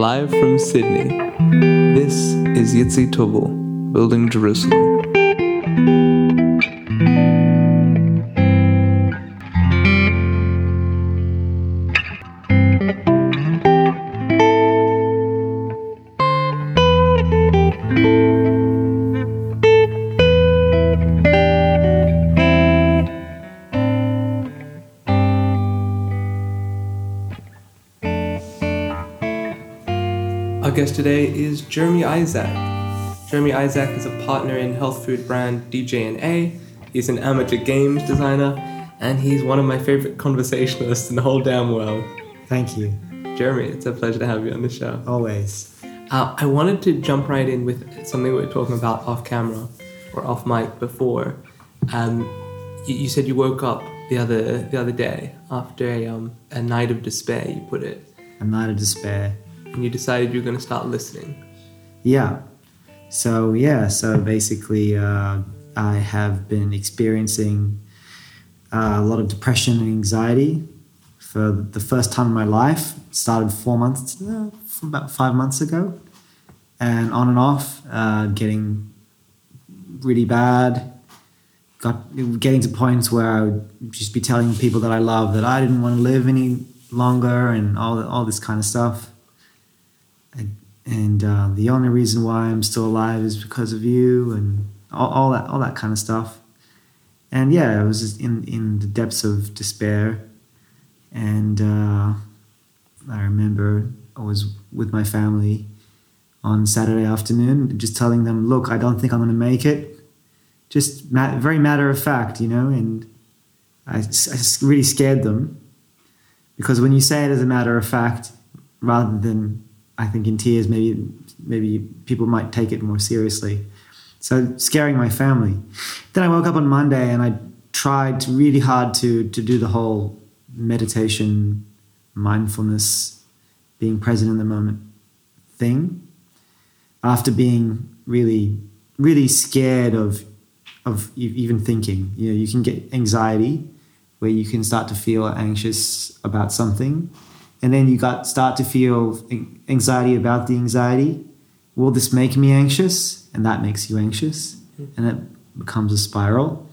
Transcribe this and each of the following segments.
Live from Sydney, this is Yitzi Tobel, Building Jerusalem. Jeremy Isaac. Jeremy Isaac is a partner in health food brand DJ&A. He's an amateur games designer, and he's one of my favorite conversationalists in the whole damn world. Thank you. Jeremy, it's a pleasure to have you on the show. Always. Uh, I wanted to jump right in with something we were talking about off camera or off mic before. Um, you, you said you woke up the other the other day after a, um, a night of despair. You put it, A night of despair. and you decided you were going to start listening. Yeah. So, yeah, so basically, uh, I have been experiencing uh, a lot of depression and anxiety for the first time in my life. It started four months, uh, about five months ago, and on and off, uh, getting really bad. Got getting to points where I would just be telling people that I love that I didn't want to live any longer, and all all this kind of stuff. And, uh, the only reason why I'm still alive is because of you, and all, all that all that kind of stuff. And yeah, I was in in the depths of despair, and uh, I remember I was with my family on Saturday afternoon, just telling them, "Look, I don't think I'm going to make it." Just ma- very matter of fact, you know, and I, I really scared them because when you say it as a matter of fact, rather than I think in tears, maybe maybe people might take it more seriously. So scaring my family. Then I woke up on Monday and I tried really hard to to do the whole meditation, mindfulness, being present in the moment thing. After being really really scared of of even thinking, you know, you can get anxiety where you can start to feel anxious about something and then you got start to feel anxiety about the anxiety. Will this make me anxious? And that makes you anxious. And it becomes a spiral.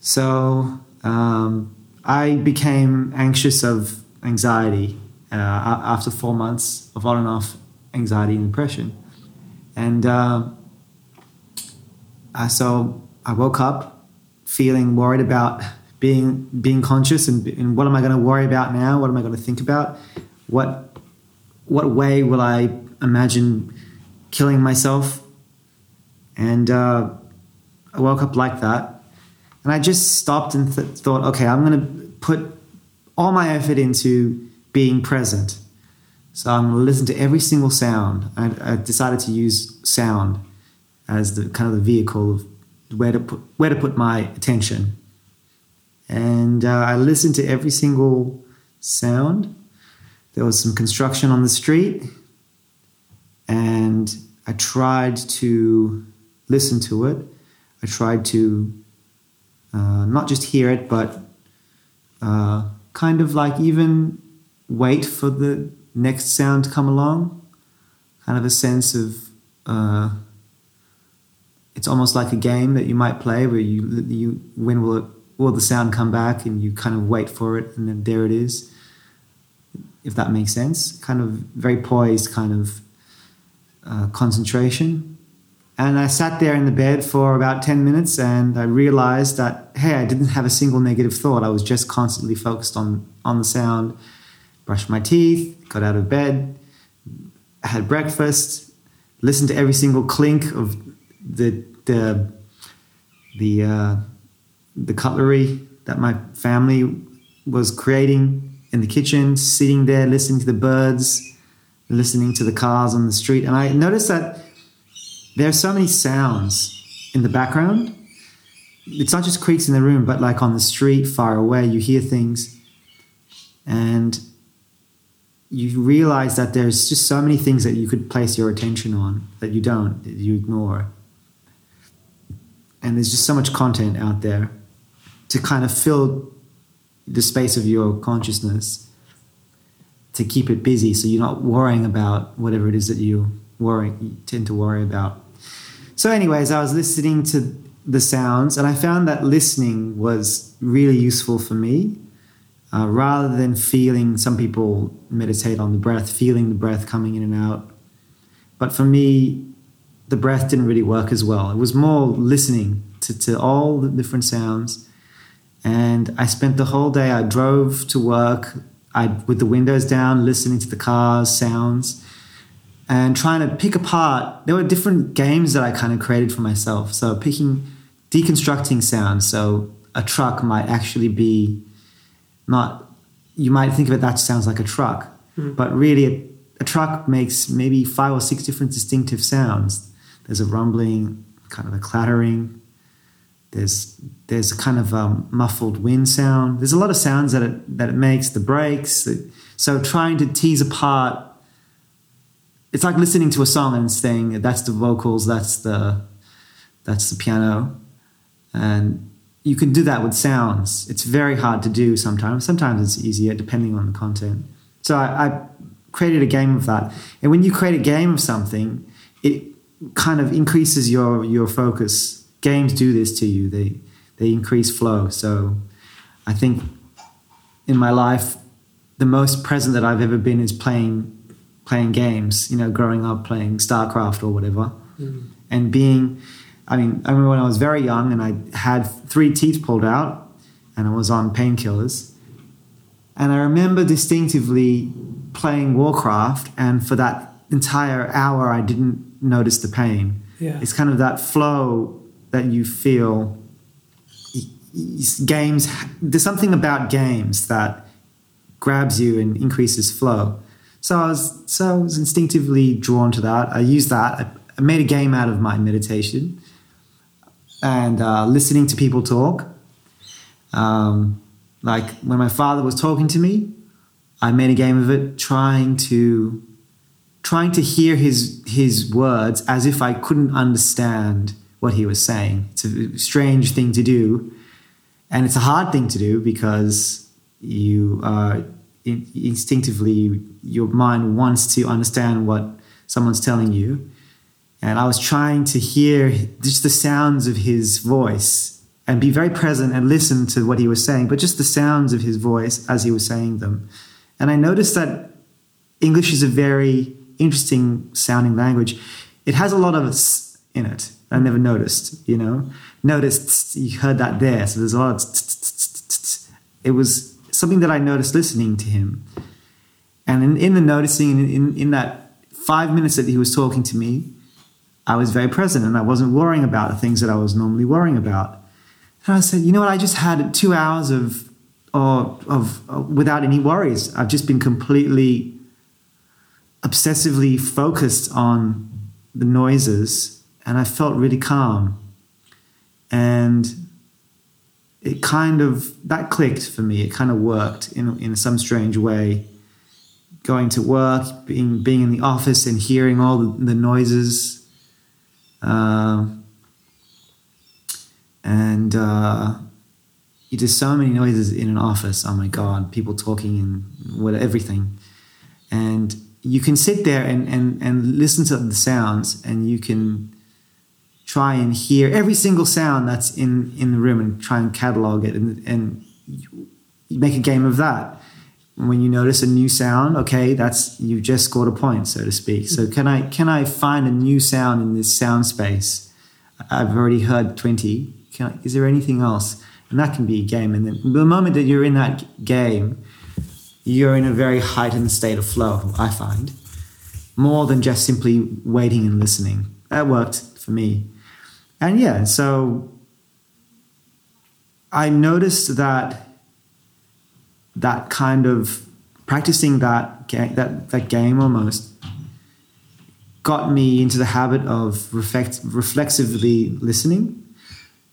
So um, i became anxious of anxiety uh, after four months of on and off anxiety and depression. And uh, uh, so i woke up feeling worried about being being conscious and, and what am I going to worry about now? What am I going to think about? What what way will I imagine killing myself? And uh, I woke up like that, and I just stopped and th- thought, okay, I'm going to put all my effort into being present. So I'm going to listen to every single sound. I, I decided to use sound as the kind of the vehicle of where to put where to put my attention and uh, I listened to every single sound. There was some construction on the street, and I tried to listen to it. I tried to uh, not just hear it, but uh, kind of like even wait for the next sound to come along. Kind of a sense of uh, it's almost like a game that you might play where you you when will it will the sound come back and you kind of wait for it and then there it is if that makes sense. Kind of very poised kind of uh, concentration. And i sat there in the bed for about 10 minutes and i realized that hey i didn't have a single negative thought. I was just constantly focused on on the sound. Brushed my teeth got out of bed had breakfast listened to every single clink of the the the uh, the cutlery that my family was creating in the kitchen, sitting there listening to the birds, listening to the cars on the street. And I noticed that there are so many sounds in the background. It's not just creaks in the room, but like on the street far away, you hear things. And you realize that there's just so many things that you could place your attention on that you don't, that you ignore. And there's just so much content out there to kind of fill the space of your consciousness to keep it busy, so you're not worrying about whatever it is that you worry tend to worry about. So, anyways, I was listening to the sounds, and I found that listening was really useful for me. Uh, rather than feeling, some people meditate on the breath, feeling the breath coming in and out. But for me, the breath didn't really work as well. It was more listening to, to all the different sounds. And I spent the whole day, I drove to work I, with the windows down, listening to the cars, sounds, and trying to pick apart. There were different games that I kind of created for myself. So picking, deconstructing sounds. So a truck might actually be not, you might think of it that sounds like a truck, Mhm. but really a, a truck makes maybe five or six different distinctive sounds. There's a rumbling, kind of a clattering. There's there's a kind of muffled wind sound. There's a lot of sounds that it that it makes. The. The, so trying to tease apart. It's like listening to a song and saying that's the vocals, that's the that's the piano, and you can do that with sounds. It's very hard to do sometimes. Sometimes it's easier depending on the content. So I, I created a game of that, and when you create a game of something, it kind of increases your your focus. Games do this to you. They they increase flow. So I think in my life, the most present that I've ever been is playing playing games. You know, growing up playing StarCraft or whatever, Mm. and being. I mean, I remember when I was very young and I had three teeth pulled out, and I was on painkillers. And I remember distinctively playing Warcraft, and for that entire hour, I didn't notice the pain. Yeah. It's kind of that flow that you feel. Games, there's something about games that grabs you and increases flow. So I was, so I was instinctively drawn to that. I used that. I, I made a game out of my meditation and uh, listening to people talk. Um, like when my father was talking to me, I made a game of it, trying to trying to hear his his words as if I couldn't understand what he was saying. It's a strange thing to do, and it's a hard thing to do because you uh, in, instinctively your mind wants to understand what someone's telling you. And I was trying to hear just the sounds of his voice and be very present and listen to what he was saying, but just the sounds of his voice as he was saying them. And I noticed that English is a very interesting sounding language. It has a lot of s in it. I never noticed, you know. Noticed you heard that there, so there's a lot of. It was something that I noticed listening to him, and in, in the noticing, in, in that five minutes that he was talking to me, I was very present, and I wasn't worrying about the things that I was normally worrying about. And I said, you know what? I just had two hours of, of, of, of without any worries. I've just been completely obsessively focused on the noises and I felt really calm. And it kind of, that clicked for me. It kind of worked in, in some strange way. Going to work, being, being in the office and hearing all the, the noises. Um and uh, there's so many noises in an office. Oh my God, people talking and what, everything. And you can sit there and, and, and listen to the sounds and you can try and hear every single sound that's in, in the room and try and catalog it and, and make a game of that. When you notice a new sound, okay, that's you've just scored a point, so to speak. So can I can I find a new sound in this sound space? I've already heard twenty. Can I, is there anything else? And that can be a game. And then the moment that you're in that game, you're in a very heightened state of flow, I find, more than just simply waiting and listening. That worked for me. And yeah, so I noticed that that kind of practicing that ga- that that game almost got me into the habit of reflect, reflexively listening.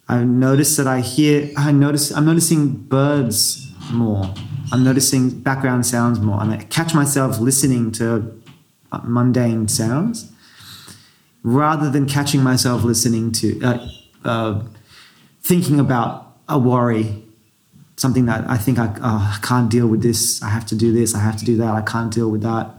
I noticed that I hear. I notice. I'm noticing birds more. I'm noticing background sounds more, and I catch myself listening to mundane sounds rather than catching myself listening to uh, uh, thinking about a worry something that I think I, I can't deal with this. I have to do this. I have to do that. I can't deal with that.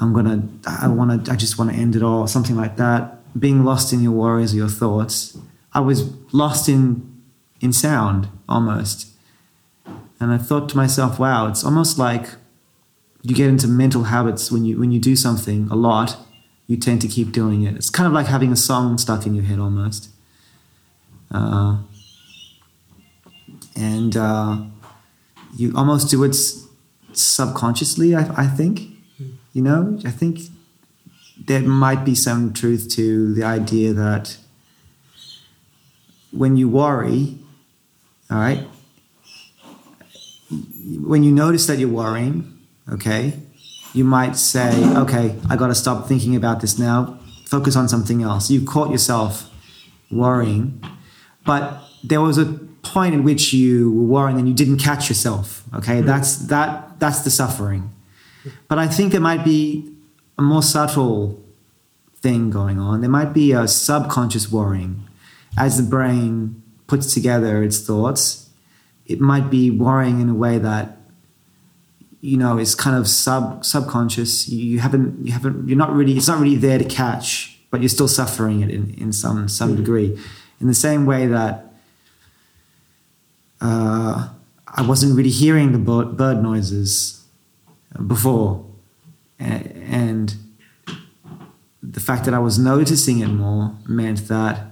I'm gonna. I want to. I just want to end it all. Something like that. Being lost in your worries or your thoughts. I was lost in in sound almost, and I thought to myself, "Wow, it's almost like you get into mental habits when you when you do something a lot. You tend to keep doing it. It's kind of like having a song stuck in your head almost." Uh, and uh, you almost do it subconsciously. I, I think, you know, I think there might be some truth to the idea that when you worry, all right, when you notice that you're worrying, okay, you might say, okay, I got to stop thinking about this now. Focus on something else. You've caught yourself worrying, but there was a point in which you were worrying and you didn't catch yourself. Okay, mm-hmm. that's that that's the suffering. But I think there might be a more subtle thing going on. There might be a subconscious worrying as the brain puts together its thoughts. It might be worrying in a way that you know is kind of sub subconscious. You haven't you haven't you're not really it's not really there to catch, but you're still suffering it in, in some some mm-hmm. degree. In the same way that uh, I wasn't really hearing the bird noises before. And the fact that I was noticing it more meant that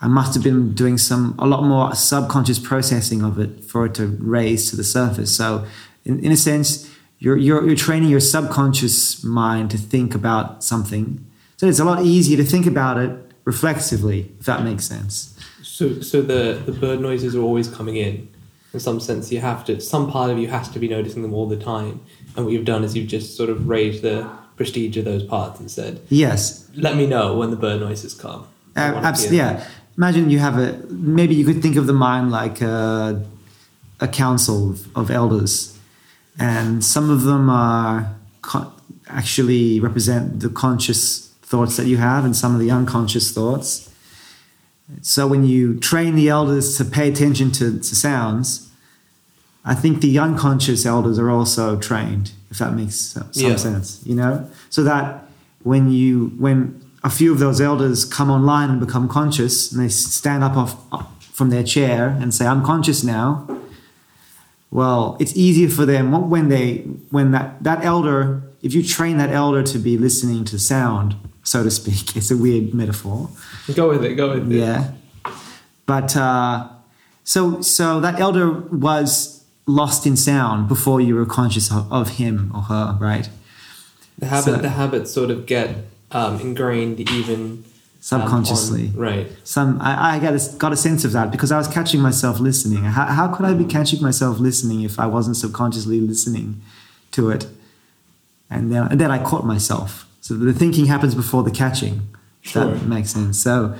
I must have been doing some a lot more subconscious processing of it for it to raise to the surface. So, in, in a sense, you're, you're, you're training your subconscious mind to think about something. So it's a lot easier to think about it reflexively, if that makes sense. So, so the, the bird noises are always coming in. In some sense you have to some part of you has to be noticing them all the time. And what you've done is you've just sort of raised the prestige of those parts and said yes. Let me know when the bird noises come. Uh, absolutely yeah. Imagine you have a maybe you could think of the mind like a, a council of, of elders and some of them are co- actually represent the conscious thoughts that you have and some of the unconscious thoughts so when you train the elders to pay attention to, to sounds, I think the unconscious elders are also trained, if that makes some yeah. sense, you know? So that when you when a few of those elders come online and become conscious and they stand up off, from their chair and say, I'm conscious now, well, it's easier for them when they when that, that elder, if you train that elder to be listening to sound, so to speak. It's a weird metaphor. Go with it. Go with it. Yeah. But uh, so so that elder was lost in sound before you were conscious of, of him or her, right? The habit, so, the habits sort of get um, ingrained even subconsciously, um, on, right? Some I, I got a, got a sense of that because I was catching myself listening. How, how could I be catching myself listening if I wasn't subconsciously listening to it? And then, and then I caught myself so the thinking happens before the catching. Sure. That makes sense. So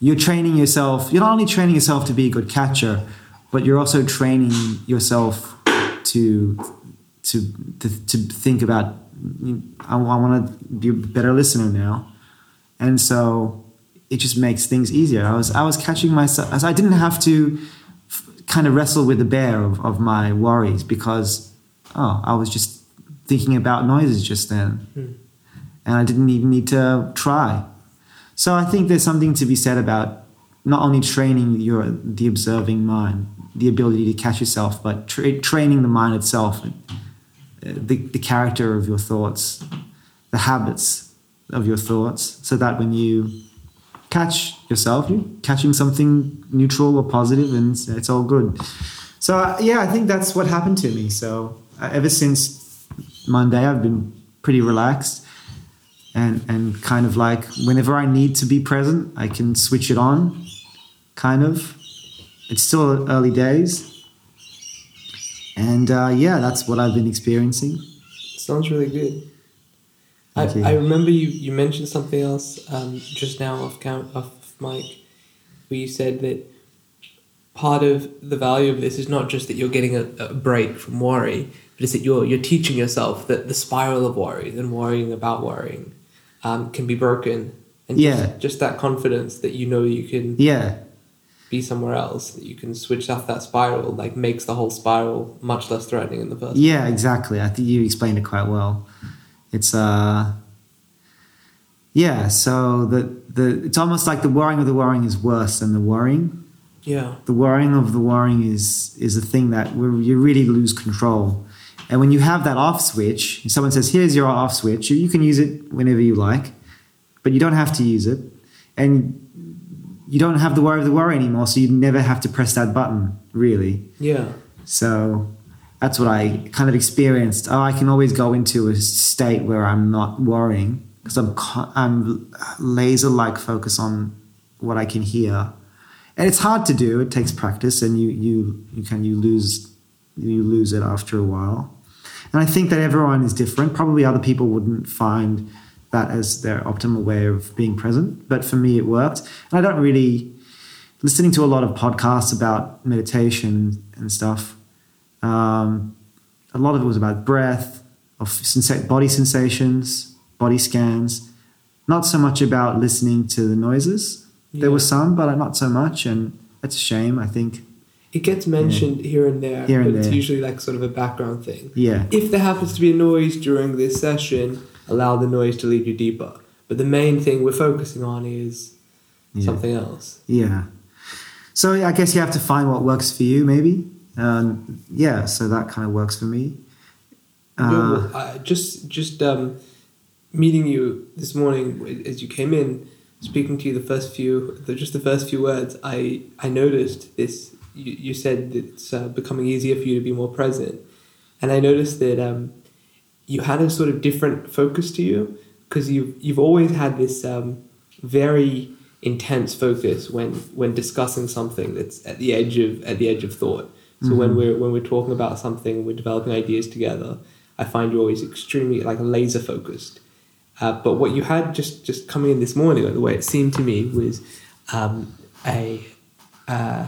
you're training yourself. You're not only training yourself to be a good catcher, but you're also training yourself to to to, to think about. I, I want to be a better listener now, and so it just makes things easier. I was I was catching myself. As I didn't have to f- kind of wrestle with the bear of, of my worries because oh I was just thinking about noises just then. Hmm and I didn't even need to try. So I think there's something to be said about not only training your the observing mind, the ability to catch yourself, but tra- training the mind itself, uh, the, the character of your thoughts, the habits of your thoughts, so that when you catch yourself, catching something neutral or positive, and it's, all good. So yeah, I think that's what happened to me. So uh, ever since Monday, I've been pretty relaxed and and kind of like whenever I need to be present, I can switch it on. Kind of. It's still early days, and uh, yeah, that's what I've been experiencing. Sounds really good. I, I remember you, you mentioned something else um, just now off count off mic, where you said that part of the value of this is not just that you're getting a, a break from worry, but it's that you're you're teaching yourself that the spiral of worry and worrying about worrying um, can be broken. And yeah. Just, just, that confidence that you know you can yeah. be somewhere else. That you can switch off that spiral, like makes the whole spiral much less threatening in the first. Yeah, exactly. I think you explained it quite well. It's uh yeah, so the the it's almost like the worrying of the worrying is worse than the worrying. Yeah. The worrying of the worrying is is a thing that where you really lose control. And when you have that off switch, someone says, "Here's your off switch. You can use it whenever you like, but you don't have to use it." And you don't have the worry of the worry anymore, so you never have to press that button, really. Yeah. So that's what I kind of experienced. Oh, I can always go into a state where I'm not worrying because I'm I'm laser like focus on what I can hear, and it's hard to do. It takes practice, and you you you can you lose you lose it after a while. And I think that everyone is different. Probably other people wouldn't find that as their optimal way of being present, but for me it worked. And I don't really listening to a lot of podcasts about meditation and stuff. Um, a lot of it was about breath, of sensa- body sensations, body scans. Not so much about listening to the noises. There Yeah. was some, but not so much, and that's a shame. I think. It gets mentioned here and there, Here and but it's usually like sort of a background thing. Yeah, If there happens to be a noise during this session, allow the noise to lead you deeper. But the main thing we're focusing on is yeah, something else. yeah. So I guess you have to find what works for you, maybe. Um, yeah, so that kind of works for me. Uh, just just um, meeting you this morning as you came in, speaking to you the first few, the, just the first few words, I I noticed this. You, you said that it's uh, becoming easier for you to be more present, and I noticed that um, you had a sort of different focus to you because you've you've always had this um, very intense focus when when discussing something that's at the edge of at the edge of thought. So when Mhm. we're when we're talking about something, we're developing ideas together. I find you're always extremely like laser focused. Uh, but what you had just just coming in this morning, or the way it seemed to me, was um, a, uh,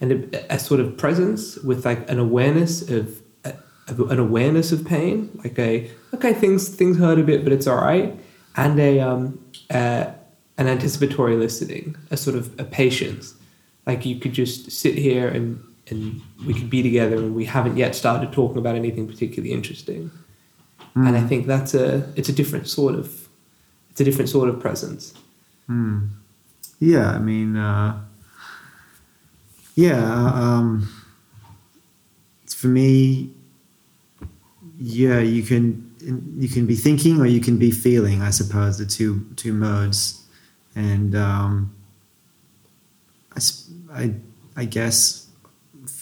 an a sort of presence with like an awareness of, uh, of an awareness of pain, like a okay things things hurt a bit, but it's all right, and a um, uh, an anticipatory listening, a sort of a patience, like you could just sit here and and we could be together, and we haven't yet started talking about anything particularly interesting and I mm, think that's a it's a different sort of it's a different sort of presence. mm. Yeah, I mean, uh, yeah. Um, for me, yeah, you can you can be thinking or you can be feeling. I suppose the two two modes, and um, i i guess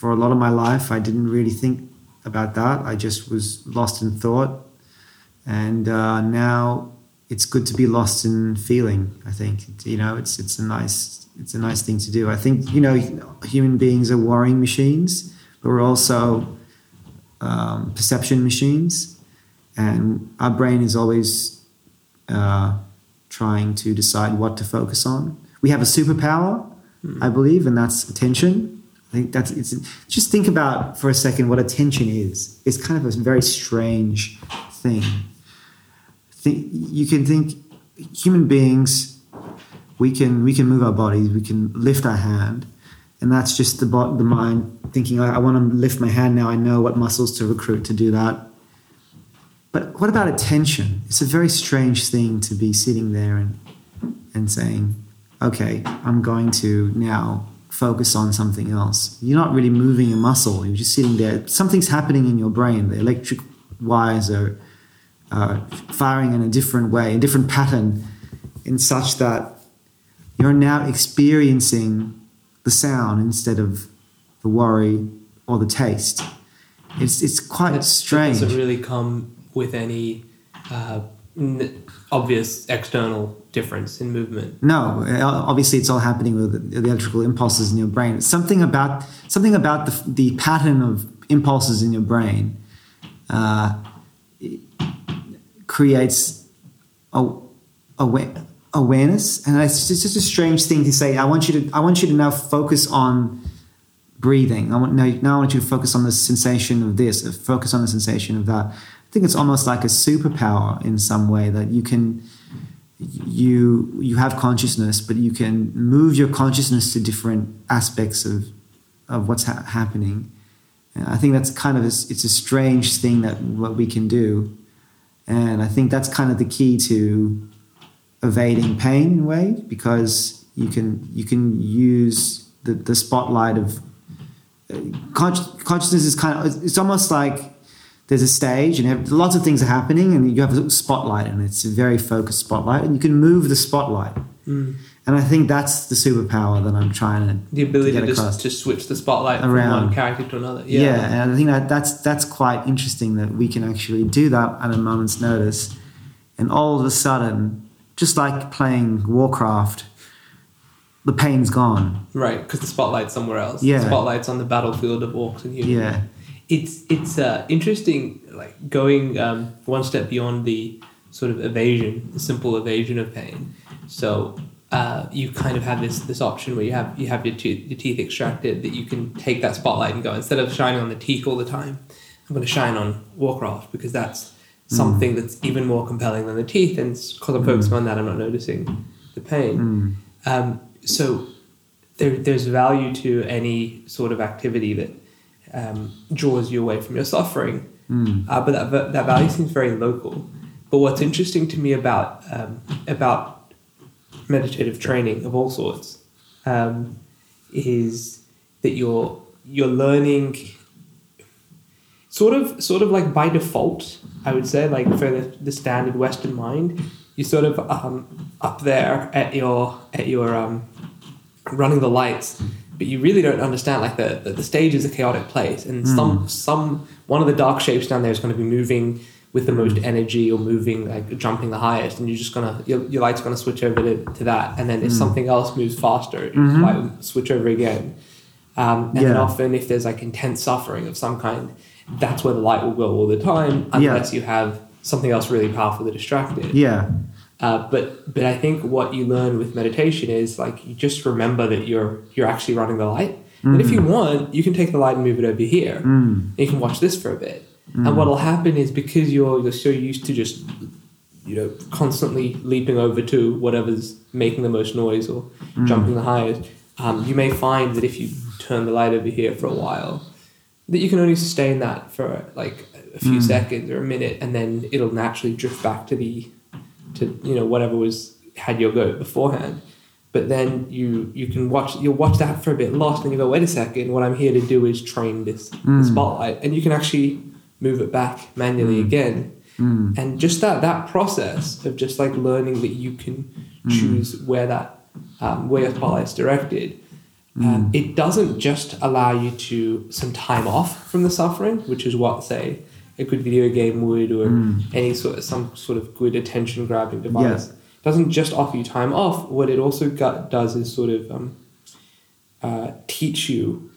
for a lot of my life, I didn't really think about that. I just was lost in thought, and uh, now it's good to be lost in feeling. I think you know it's it's a nice it's a nice thing to do. I think you know human beings are worrying machines, but we're also um, perception machines, and our brain is always uh, trying to decide what to focus on. We have a superpower, I believe, and that's attention. I think that's it's just think about for a second what attention is. It's kind of a very strange thing. Think you can think human beings we can we can move our bodies, we can lift our hand, and that's just the the mind thinking I, I want to lift my hand now. I know what muscles to recruit to do that. But what about attention? It's a very strange thing to be sitting there and and saying, okay, I'm going to now focus on something else. You're not really moving a muscle. You're just sitting there. Something's happening in your brain. The electric wires are uh, firing in a different way, a different pattern, in such that you're now experiencing the sound instead of the worry or the taste. It's it's quite That strange. doesn't really come with any uh, n- obvious external difference in movement. No, obviously it's all happening with the electrical impulses in your brain. Something about something about the, the pattern of impulses in your brain uh, creates a, awa- awareness, and it's just, a strange thing to say. I want you to I want you to now focus on breathing. I want now, now I want you to focus on the sensation of this, focus on the sensation of that. I think it's almost like a superpower in some way that you can you you have consciousness, but you can move your consciousness to different aspects of of what's ha- happening. And I think that's kind of a, it's a strange thing that what we can do, and I think that's kind of the key to evading pain in a way because you can you can use the, the spotlight of uh, consci- consciousness is kind of it's almost like there's a stage and lots of things are happening and you have a spotlight and it's a very focused spotlight and you can move the spotlight Mm. and i think that's the superpower that i'm trying to The ability to to, get just across. to switch the spotlight from Around. one character to another. yeah. Yeah. and i think that that's that's quite interesting that we can actually do that at a moment's notice and all of a sudden just like playing warcraft the pain's gone Right, because the spotlight's somewhere else. Yeah. The spotlight's on the battlefield of orcs and humans. yeah It's it's uh, interesting, like going um, one step beyond the sort of evasion, the simple evasion of pain. So uh, you kind of have this this option where you have you have your teeth your teeth extracted that you can take that spotlight and go instead of shining on the teeth all the time, I'm going to shine on Warcraft because that's something that's even more compelling than the teeth, and because I'm focusing on that, I'm not noticing the pain. Mm. Um, so there, there's value to any sort of activity that um, draws you away from your suffering, Mm. uh, but that, that value seems very local. But what's interesting to me about um, about meditative training of all sorts um, is that you're you're learning sort of sort of like by default i would say like for the, the standard western mind you're sort of um, up there at your at your um, running the lights but you really don't understand like the, the, the stage is a chaotic place. And hmm. some some one of the dark shapes down there is going to be moving with the hmm. most energy or moving like jumping the highest and you're just gonna your, your light's gonna switch over to, to that and then if hmm. something else moves faster it might switch over again. Um, and then often if there's like intense suffering of some kind that's where the light will go all the time unless you have something else really powerful to distract it. Yeah uh, but but I think what you learn with meditation is like you just remember that you're you're actually running the light. And if you want, you can take the light and move it over here. Mm. And you can watch this for a bit. And what'll happen is because you're you're so used to just you know constantly leaping over to whatever's making the most noise or jumping the highest, um, you may find that if you turn the light over here for a while, that you can only sustain that for like a few seconds or a minute, and then it'll naturally drift back to the to you know whatever was had your go beforehand. But then you you can watch you'll watch that for a bit lost, and you go, wait a second, what I'm here to do is train this the spotlight, and you can actually move it back manually again. Mm. And just that that process of just like learning that you can choose where that um, where your spotlight is directed. Um, it doesn't just allow you to some time off from the suffering, which is what say a good video game would, or any sort of some sort of good attention grabbing device. Doesn't just offer you time off. What it also got, does is sort of um, uh, teach you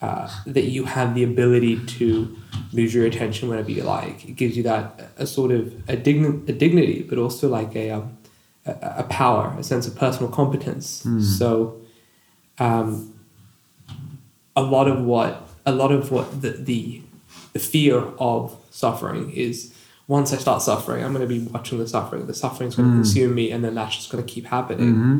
uh, that you have the ability to lose your attention whenever you like. It gives you that a sort of a, digni- a dignity, but also like a, um, a a power, a sense of personal competence. So, um, a lot of what a lot of what the, the the fear of suffering is once I start suffering, I'm going to be watching the suffering. The suffering's going to consume me, and then that's just going to keep happening. Mm-hmm.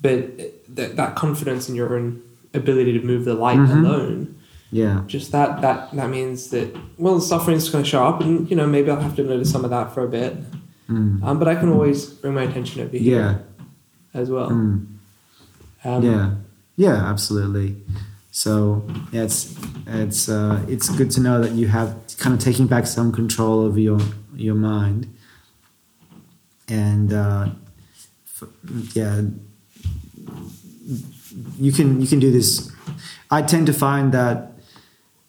But that that confidence in your own ability to move the light Mhm. alone, Yeah. just that that that means that well, the suffering's going to show up, and you know maybe I'll have to notice some of that for a bit. Mm. Um, but I can always bring my attention over here Yeah. as well. Mm. Um, yeah. Yeah. Absolutely. So yeah, it's it's uh, it's good to know that you have kind of taking back some control over your your mind, and uh, f- yeah, you can you can do this. I tend to find that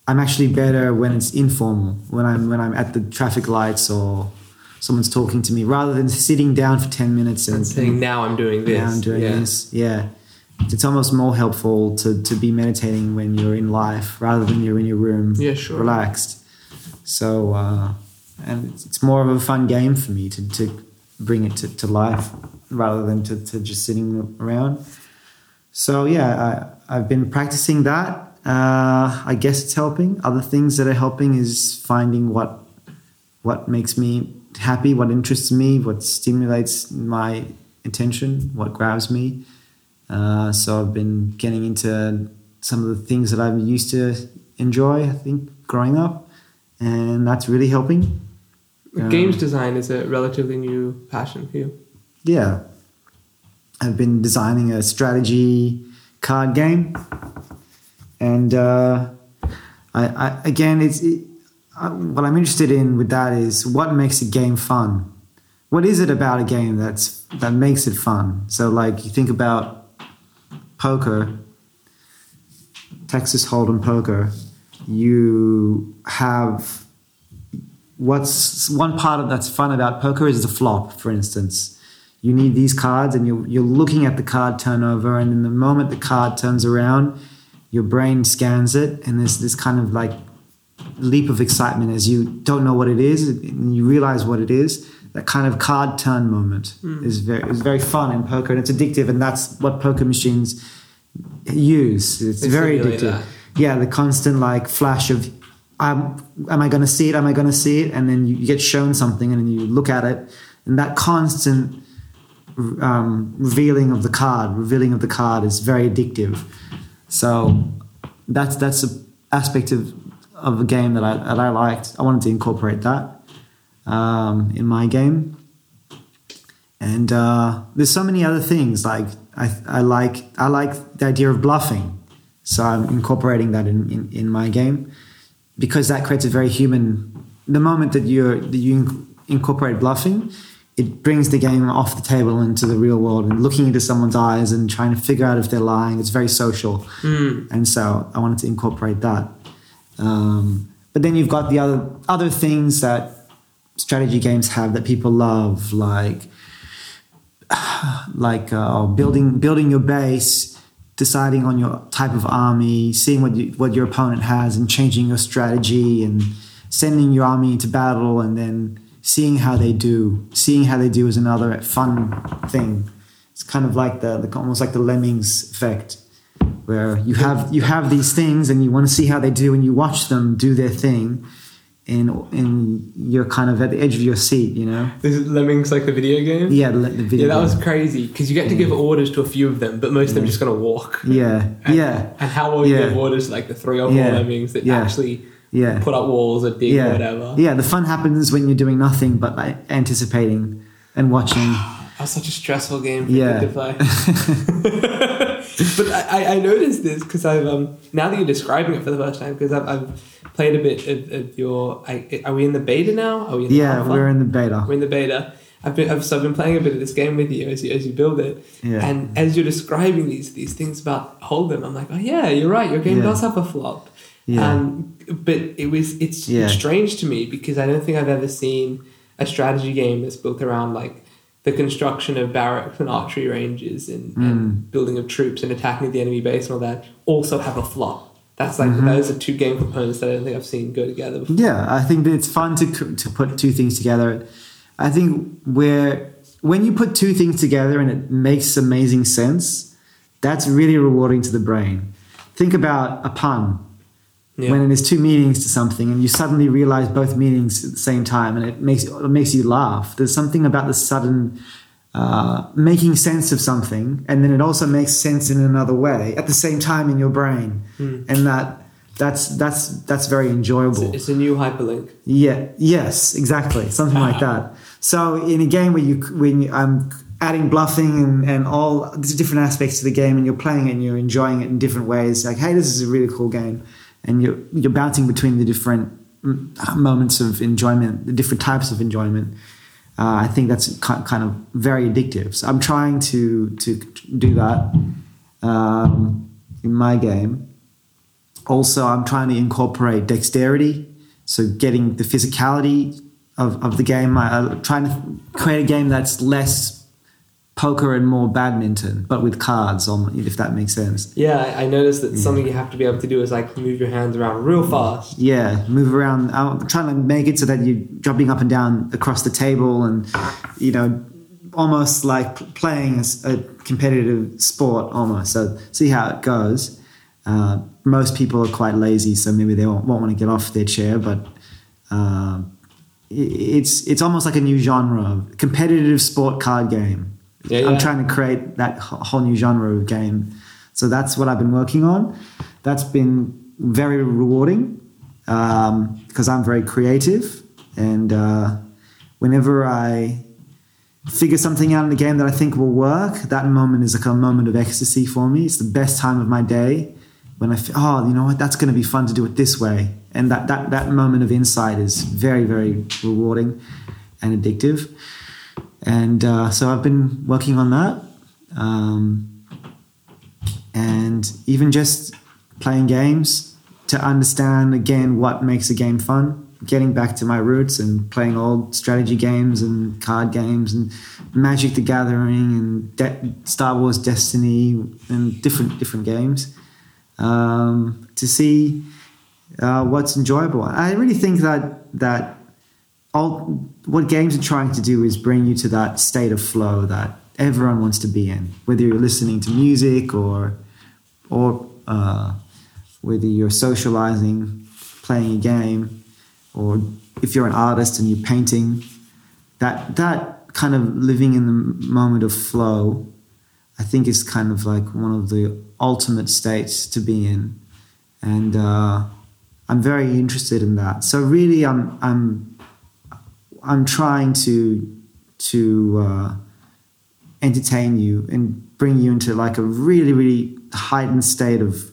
I'm actually better when it's informal, when I'm when I'm at the traffic lights or someone's talking to me, rather than sitting down for ten minutes and And saying now I'm doing this. now I'm doing yeah. this. Yeah. It's almost more helpful to, to be meditating when you're in life rather than you're in your room Yeah, sure. relaxed. So, uh, and it's, it's more of a fun game for me to, to bring it to, to life rather than to, to just sitting around. So, yeah, I, I've been practicing that. Uh, I guess it's helping. Other things that are helping is finding what what makes me happy, what interests me, what stimulates my attention, what grabs me. Uh, so I've been getting into some of the things that I'm used to enjoy. I think growing up, and that's really helping. Um, Games design is a relatively new passion for you. Yeah, I've been designing a strategy card game, and uh, I, I again, it's it, I, what I'm interested in with that is what makes a game fun. What is it about a game that's that makes it fun? So, like you think about poker, Texas Hold'em poker, you have what's one part of that's fun about poker is the flop, for instance. You need these cards, and you're, you're looking at the card turnover, and in the moment the card turns around, your brain scans it, and there's this kind of like leap of excitement as you don't know what it is, and you realize what it is. That kind of card turn moment hmm. is very is very fun in poker, and it's addictive, and that's what poker machines use. It's They very addictive. that. Yeah, the constant like flash of, um, am I going to see it? Am I going to see it? And then you, you get shown something, and then you look at it, and that constant um, revealing of the card, revealing of the card is very addictive. So that's that's an aspect of of a game that I that I liked. I wanted to incorporate that um, in my game. And uh, there's so many other things like I, I like I like the idea of bluffing, so I'm incorporating that in, in, in my game because that creates a very human. The moment that you that you inc- incorporate bluffing, it brings the game off the table into the real world and looking into someone's eyes and trying to figure out if they're lying. It's very social, and so I wanted to incorporate that. Um, but then you've got the other other things that strategy games have that people love, like like uh, building building your base, deciding on your type of army, seeing what you, what your opponent has, and changing your strategy, and sending your army into battle, and then seeing how they do. Seeing how they do is another fun thing. It's kind of like the, the almost like the lemmings effect, where you have you have these things, and you want to see how they do, and you watch them do their thing. And, and you're kind of at the edge of your seat, you know. This is Lemmings like the video game. Yeah, the, the video. Yeah, that was crazy because you get to give orders to a few of them, but most of them just gonna walk. Yeah, And, yeah, And how will you Yeah. give orders like the three or four Yeah. lemmings that Yeah. actually yeah, put up walls or dig or whatever? yeah. The fun happens when you're doing nothing but like anticipating and watching. That was such a stressful game for Yeah. to play. but I, I- noticed this because I've um now that you're describing it for the first time because I've, I've played a bit of, of your. I, are we in the beta now? Are we in the Yeah, alpha? we're in the beta. We're in the beta. I've been I've, so I've been playing a bit of this game with you as you as you build it. Yeah. And as you're describing these these things about Hold'em, I'm like, oh yeah, you're right. Your game Yeah. does have a flop. Yeah. Um, but it was it's, Yeah. it's strange to me because I don't think I've ever seen a strategy game that's built around like the construction of barracks and archery ranges and, Mm. and building of troops and attacking the enemy base and all that also have a flop. That's like Mm-hmm. those are two game components that I don't think I've seen go together before. Yeah, I think that it's fun to to put two things together. I think where when you put two things together and it makes amazing sense, that's really rewarding to the brain. Think about a pun. Yeah. when there's two meanings to something and you suddenly realize both meanings at the same time and it makes it makes you laugh there's something about the sudden uh, making sense of something and then it also makes sense in another way at the same time in your brain and that that's that's that's very enjoyable It's a new hyperlink. yeah. Yes. Exactly. Something like that. So in a game where you when you, I'm adding bluffing and, and all these different aspects to the game, and you're playing it and you're enjoying it in different ways, like hey, this is a really cool game, and you're you're bouncing between the different moments of enjoyment, the different types of enjoyment. Uh, I think that's ki- kind of very addictive. So I'm trying to to do that um, in my game also i'm trying to incorporate dexterity so getting the physicality of, of the game I, i'm trying to create a game that's less poker and more badminton but with cards on if that makes sense. Yeah, I, noticed that something you have to be able to do is like move your hands around real fast. yeah move around i'm trying to make it so that you're jumping up and down across the table and you know almost like playing a competitive sport almost. So see how it goes. Uh, most people are quite lazy so maybe they won't, won't want to get off their chair but uh, it's it's almost like a new genre of competitive sport card game Yeah, yeah. I'm trying to create that whole new genre of game. So that's what I've been working on. That's been very rewarding um, because I'm very creative, and uh, whenever I figure something out in the game that I think will work, that moment is like a moment of ecstasy for me. It's the best time of my day when I feel, oh, you know what, that's going to be fun to do it this way. And that, that, that moment of insight is very, very rewarding and addictive. And uh, so I've been working on that. Um, and even just playing games to understand again what makes a game fun getting back to my roots and playing old strategy games and card games and magic the gathering and De- star wars destiny and different different games um, to see uh, what's enjoyable i really think that that all what games are trying to do is bring you to that state of flow that everyone wants to be in whether you're listening to music or or uh, whether you're socializing, playing a game, or if you're an artist and you're painting, that that kind of living in the moment of flow, I think is kind of like one of the ultimate states to be in, and uh, I'm very interested in that. So really, I'm I'm I'm trying to to uh, entertain you and bring you into like a really really heightened state of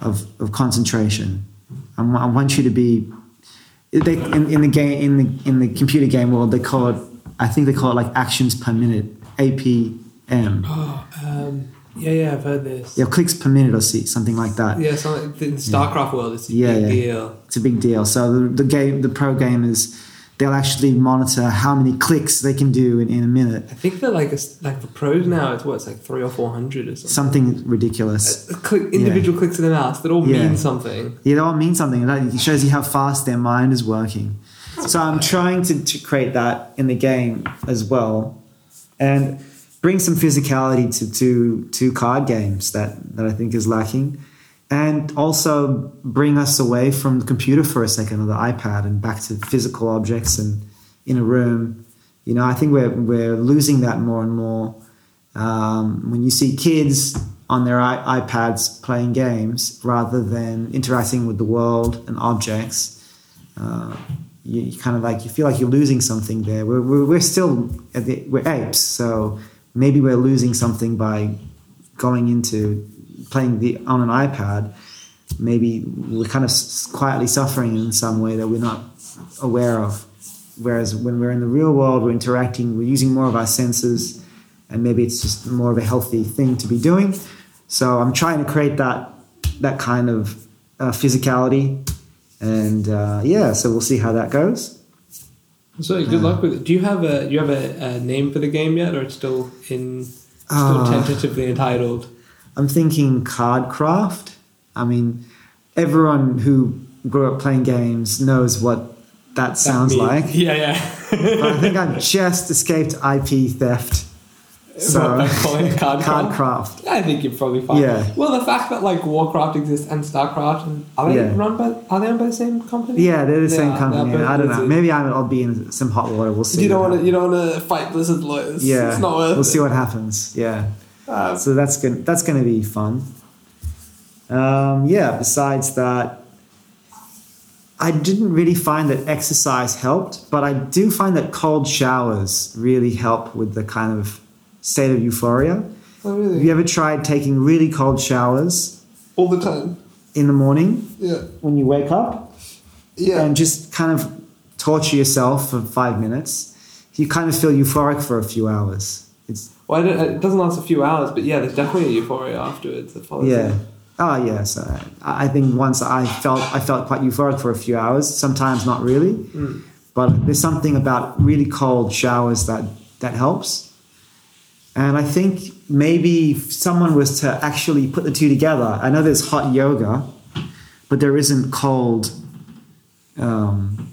of, of concentration. I, I want you to be they, in, in the game in the in the computer game world they call it I think they call it like actions per minute APM. Oh, um, yeah, yeah, I've heard this. Yeah, clicks per minute or see something like that. Yeah, so in the StarCraft world, it's a Yeah, big yeah. deal. It's a big deal. So the, the game, the pro gamers, they'll actually monitor how many clicks they can do in, in a minute. I think they're like a like for pros now. It's what it's like three or four hundred or something. Something ridiculous. Uh, click, individual clicks of the mouse that all Yeah. mean something. Yeah, they all mean something. It shows you how fast their mind is working. So I'm trying to, to create that in the game as well, and bring some physicality to to, to card games that, that I think is lacking, and also bring us away from the computer for a second or the iPad and back to physical objects and in a room. You know, I think we're we're losing that more and more. Um, when you see kids on their I- iPads playing games rather than interacting with the world and objects, uh, you, you kind of like you feel like you're losing something there. We're, we're, we're still at the, we're apes, so maybe we're losing something by going into playing the on an iPad. Maybe we're kind of quietly suffering in some way that we're not aware of. Whereas when we're in the real world, we're interacting, we're using more of our senses, and maybe it's just more of a healthy thing to be doing. So I'm trying to create that that kind of uh, physicality, and uh, yeah, so we'll see how that goes. So good luck with it. Do you have a do you have a, a name for the game yet, or it's still in still Uh, tentatively entitled? I'm thinking Cardcraft. I mean, everyone who grew up playing games knows what that sounds That like. Yeah, yeah. I think I've just escaped IP theft. So calling it Cardcraft? Cardcraft. I think you're probably fine. Yeah. Well, the fact that like Warcraft exists and Starcraft, and are they Yeah. run by are they owned by the same company? Yeah, they're the They same are. company. I don't know. Maybe I'm, I'll be in some hot water. We'll see. You don't want to. You don't want to fight Blizzard lawyers. Yeah, it's not worth it. we'll it. see what happens. Yeah, Um, so that's gonna that's gonna be fun. Um, yeah. Besides that, I didn't really find that exercise helped, but I do find that cold showers really help with the kind of state of euphoria. oh, really? Have you ever tried taking really cold showers All the time. in the morning Yeah. when you wake up? Yeah. and just kind of torture yourself for five minutes, you kind of feel euphoric for a few hours. It's well, it doesn't last a few hours, but yeah, there's definitely a euphoria afterwards that follows. yeah. it. Oh yes, uh, I I think once I felt I felt quite euphoric for a few hours. Sometimes not really, Mm. but there's something about really cold showers that that helps. And I think maybe if someone was to actually put the two together. I know there's hot yoga, but there isn't cold, um,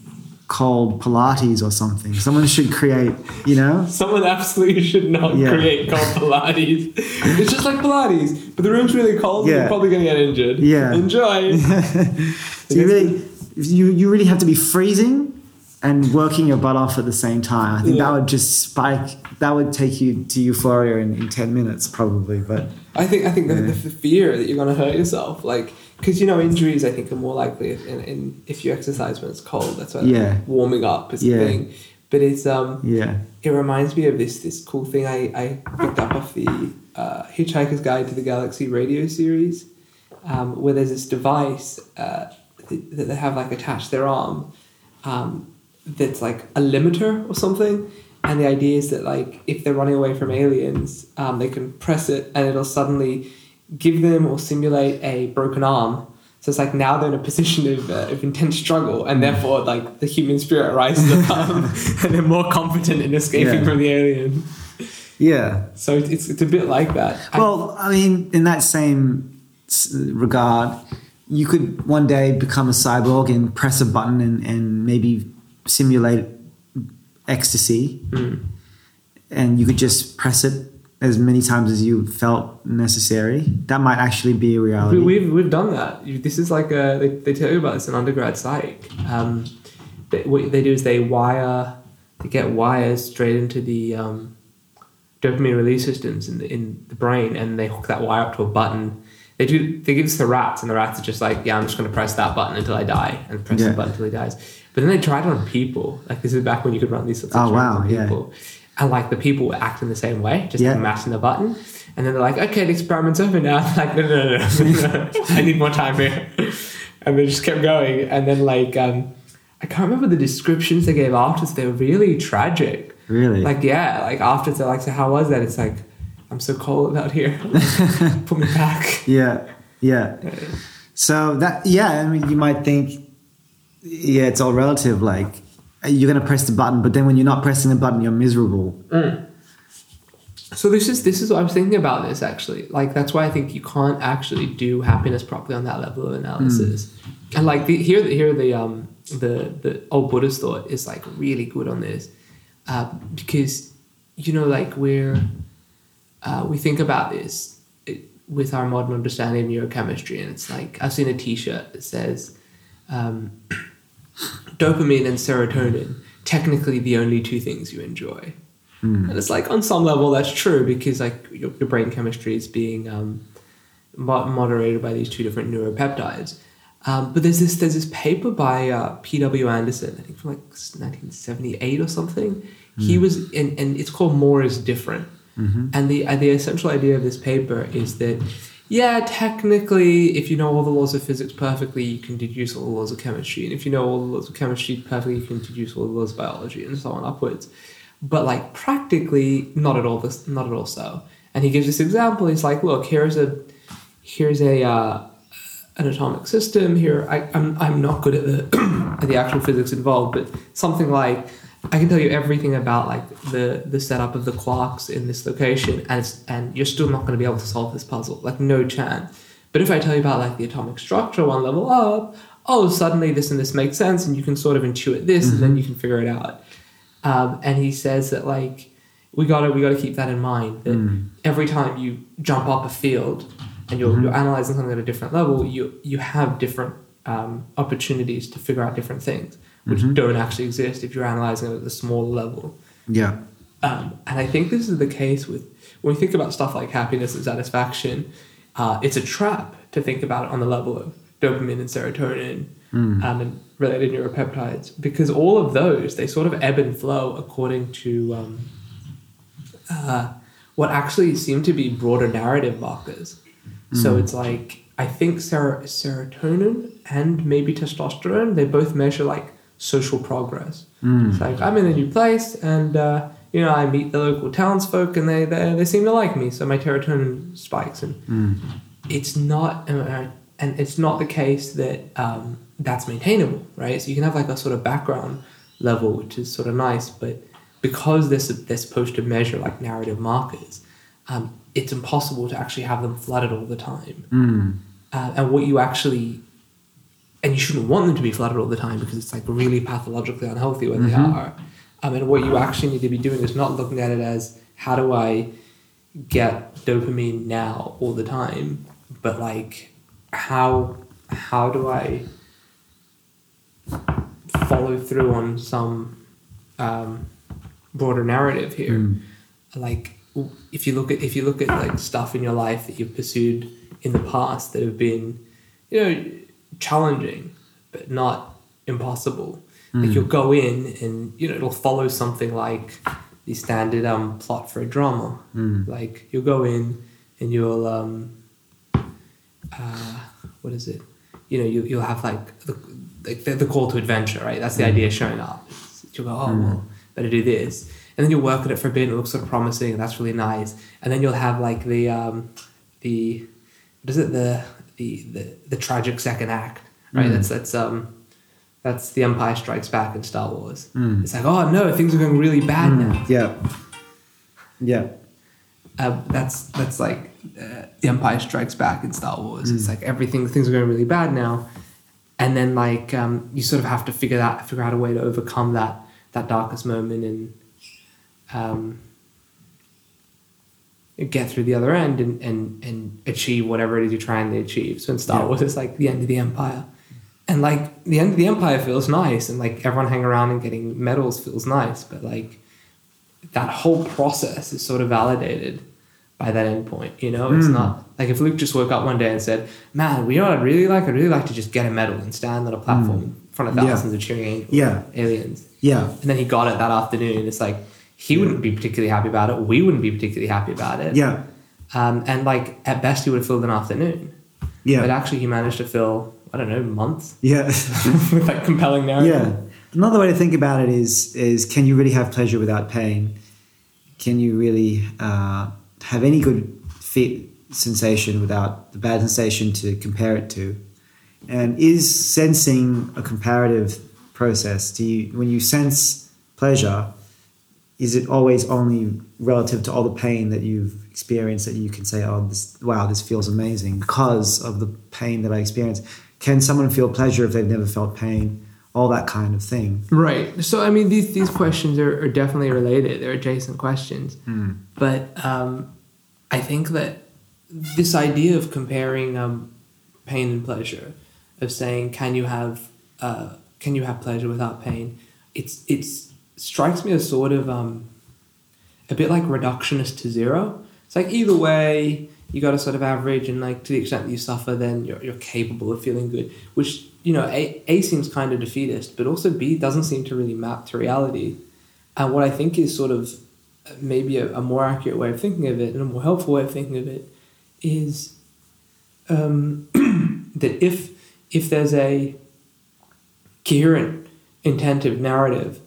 cold Pilates or something. Someone should create, you know. Someone absolutely should not Yeah. create cold Pilates. it's just like Pilates, but the room's really cold. and You're probably going to get injured. Yeah. Enjoy. so you really, you, you really have to be freezing and working your butt off at the same time. I think Yeah. that would just spike. That would take you to euphoria in, in ten minutes probably. But I think I think Yeah. the, the fear that you're going to hurt yourself, like because you know injuries, I think are more likely in, in if you exercise when it's cold. That's why Yeah. warming up is Yeah. a thing. But it's um yeah, it reminds me of this this cool thing I, I picked up off the uh, Hitchhiker's Guide to the Galaxy radio series, um, where there's this device uh, that, that they have like attached their arm, um, that's like a limiter or something. And the idea is that like if they're running away from aliens, um, they can press it and it'll suddenly give them or simulate a broken arm. So it's like now they're in a position of, uh, of intense struggle, and therefore like the human spirit rises above, and they're more confident in escaping Yeah. from the alien. yeah. So it's, it's, it's a bit like that. Well, I mean, in that same regard, you could one day become a cyborg and press a button and, and maybe simulate ecstasy, Mm. and you could just press it as many times as you felt necessary. That might actually be a reality. We, we've we've done that. This is like a they, they tell you about this in undergrad psych. Um, they, what they do is they wire they get wires straight into the um, dopamine release systems in the in the brain, and they hook that wire up to a button. They do they give this to rats, and the rats are just like, yeah, I'm just going to press that button until I die, and press Yeah. the button until he dies. But then they tried it on people. Like this is back when you could run these sorts of Oh, experiments wow, on yeah. And like the people were acting the same way, just Yeah. mashing the button. And then they're like, okay, the experiment's over now. I'm like, no, no, no, no, no, I need more time here. And they just kept going. And then like, um, I can't remember the descriptions they gave afterwards. They were really tragic. really? Like, yeah, like after they're like, so how was that? It's like, I'm so cold out here. Put me back. yeah, yeah. So that yeah, I mean, you might think, yeah, it's all relative. Like you're gonna press the button, but then when you're not pressing the button, you're miserable. So this is this is what I was thinking about this actually. Like that's why I think you can't actually do happiness properly on that level of analysis. And like the, here here the um the the old Buddhist thought is like really good on this, uh, because you know like we're uh, we think about this it, with our modern understanding of neurochemistry, and it's like I've seen a T-shirt that says um, dopamine and serotonin technically the only two things you enjoy. And it's like on some level that's true because like your, your brain chemistry is being um, mo- moderated by these two different neuropeptides. Um, but there's this there's this paper by uh, P.W. Anderson, I think from like 1978 or something. He was in, and it's called More is Different. And the uh, the essential idea of this paper is that yeah, technically, if you know all the laws of physics perfectly, you can deduce all the laws of chemistry, and if you know all the laws of chemistry perfectly, you can deduce all the laws of biology, and so on upwards. But like practically not at all this not at all so. And he gives this example. He's like look here's a here's a uh, an atomic system. Here I, I'm, I'm not good at the at the actual physics involved but something like I can tell you everything about like the the setup of the quarks in this location and it's, and you're still not going to be able to solve this puzzle like no chance. But if I tell you about like the atomic structure one level up oh suddenly this and this makes sense and you can sort of intuit this and then you can figure it out. Um, and he says that like we gotta we gotta keep that in mind that every time you jump up a field and you're, you're analyzing something at a different level you you have different um, opportunities to figure out different things which don't actually exist if you're analyzing it at the smaller level Yeah, um, and I think this is the case with when we think about stuff like happiness and satisfaction. Uh, it's a trap to think about it on the level of dopamine and serotonin um, and related neuropeptides because all of those they sort of ebb and flow according to um, uh, what actually seem to be broader narrative markers. So it's like I think ser- serotonin and maybe testosterone they both measure like social progress. It's like I'm in a new place and uh, you know I meet the local townsfolk and they, they they seem to like me, so my serotonin spikes and it's not uh, and it's not the case that um, that's maintainable, right? So you can have like a sort of background level, which is sort of nice, but because they're, they're supposed to measure like narrative markers, um, it's impossible to actually have them flooded all the time. Uh, and what you actually and you shouldn't want them to be flooded all the time because it's like really pathologically unhealthy when they are. Um, and what you actually need to be doing is not looking at it as how do I get dopamine now all the time, but like how how do I follow through on some um, broader narrative here. Mm. Like if you look at if you look at like stuff in your life that you've pursued in the past that have been, you know, challenging but not impossible. Like you'll go in and you know it'll follow something like the standard um plot for a drama. Mm. Like you'll go in and you'll um uh what is it? You know, you you'll have like the like the, the call to adventure, right? That's the idea showing up. You'll go, oh well, better do this. And then you'll work at it for a bit and it looks sort of promising and that's really nice. And then you'll have like the um the what is it, the the the, the tragic second act. Right? Mm. That's that's um that's the Empire Strikes Back in Star Wars. Mm. It's like, oh no, things are going really bad now. Mm. Yeah. Yeah. Uh, that's that's like uh, the Empire Strikes Back in Star Wars. It's Mm. like everything things are going really bad now, and then like um, you sort of have to figure that figure out a way to overcome that that darkest moment and um, get through the other end and, and and achieve whatever it is you're trying to achieve. So in Star Yeah. Wars, it's like the end of the Empire. And like the end of the Empire feels nice, and like everyone hanging around and getting medals feels nice, but like that whole process is sort of validated by that end point. You know, it's Mm. not like if Luke just woke up one day and said, "Man, you know what I'd really like? I'd really like to just get a medal and stand on a platform in front of Mm. Yeah. thousands of cheering Yeah. aliens." Yeah. And then he got it that afternoon. It's like he wouldn't be particularly happy about it. We wouldn't be particularly happy about it. Yeah. Um, and like at best, he would have filled an afternoon. Yeah. But actually, he managed to fill I don't know months Yeah. with like compelling narrative. yeah. Another way to think about it is is can you really have pleasure without pain? Can you really uh, have any good fit sensation without the bad sensation to compare it to? And is sensing a comparative process? Do you when you sense pleasure, is it always only relative to all the pain that you've experienced that you can say, oh, this, wow, this feels amazing because of the pain that I experienced? Can someone feel pleasure if they've never felt pain? All that kind of thing. Right. So I mean, these these questions are, are definitely related. They're adjacent questions. But um, I think that this idea of comparing um, pain and pleasure, of saying, can you have uh, can you have pleasure without pain? It's it's strikes me as sort of um, a bit like reductionist to zero. It's like either way, you got to sort of average, and like to the extent that you suffer, then you're, you're capable of feeling good. Which you know, a, a seems kind of defeatist, but also B doesn't seem to really map to reality. And what I think is sort of maybe a, a more accurate way of thinking of it, and a more helpful way of thinking of it, is um, that if if there's a coherent, intentive narrative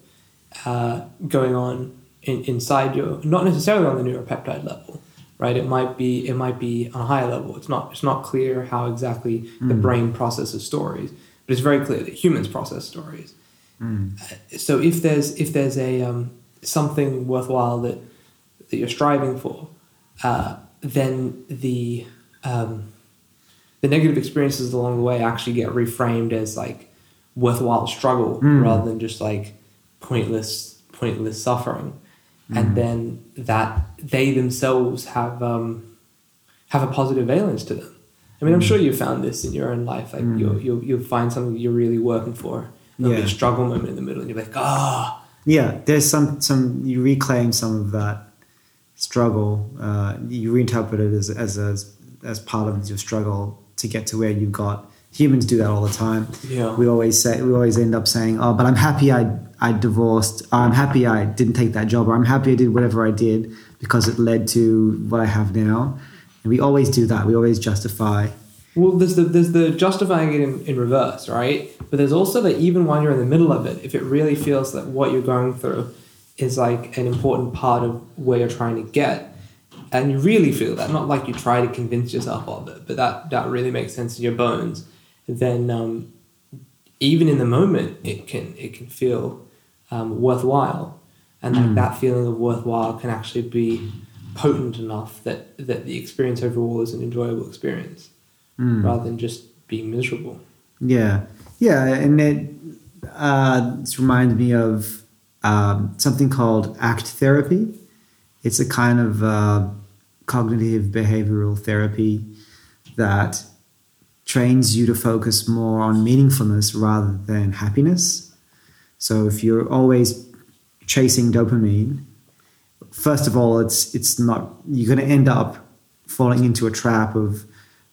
uh, going on in, inside you, not necessarily on the neuropeptide level, right? It might be it might be on a higher level. It's not it's not clear how exactly the brain processes stories, but it's very clear that humans process stories. Uh, So if there's if there's a um, something worthwhile that that you're striving for, uh, then the um, the negative experiences along the way actually get reframed as like worthwhile struggle Mm. rather than just like pointless pointless suffering Mm. and then that they themselves have um, have a positive valence to them i mean i'm Mm. sure you've found this in your own life like you'll, you'll, you'll find something you're really working for there'll be Yeah. a struggle moment in the middle and you're like ah Yeah, there's some some you reclaim some of that struggle. Uh, you reinterpret it as as a, as part of your struggle to get to where you got. Humans do that all the time. yeah We always say we always end up saying, "Oh, but I'm happy I I divorced. Oh, I'm happy I didn't take that job. Or I'm happy I did whatever I did because it led to what I have now." And we always do that. We always justify. Well, there's the there's the justifying it in, in reverse, right? But there's also that even while you're in the middle of it, if it really feels that what you're going through is like an important part of where you're trying to get, and you really feel that, not like you try to convince yourself of it, but that that really makes sense in your bones, then um, even in the moment, it can it can feel um, worthwhile, and like Mm. that feeling of worthwhile can actually be potent enough that that the experience overall is an enjoyable experience Mm. rather than just being miserable. Yeah, yeah, and it uh, this reminds me of um, something called ACT therapy. It's a kind of uh, cognitive behavioral therapy that trains you to focus more on meaningfulness rather than happiness. So if you're always chasing dopamine, first of all, it's it's not you're going to end up falling into a trap of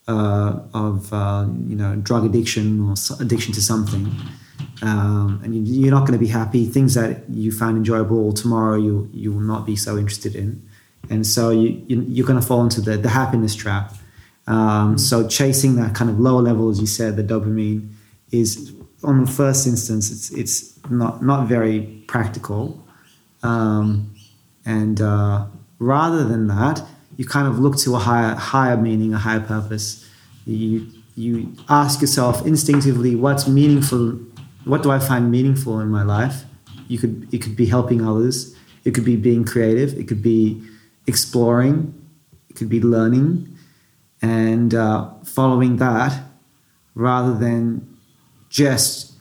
uh, of uh, you know drug addiction or addiction to something, um, and you, you're not going to be happy. Things that you found enjoyable tomorrow, you you will not be so interested in, and so you, you you're going to fall into the the happiness trap. Um, so chasing that kind of lower level, as you said, the dopamine is on the first instance, it's it's not not very practical, um, and uh, rather than that, you kind of look to a higher higher meaning, a higher purpose. You you ask yourself instinctively, what's meaningful? What do I find meaningful in my life? You could it could be helping others. It could be being creative. It could be exploring. It could be learning, and uh, following that, rather than just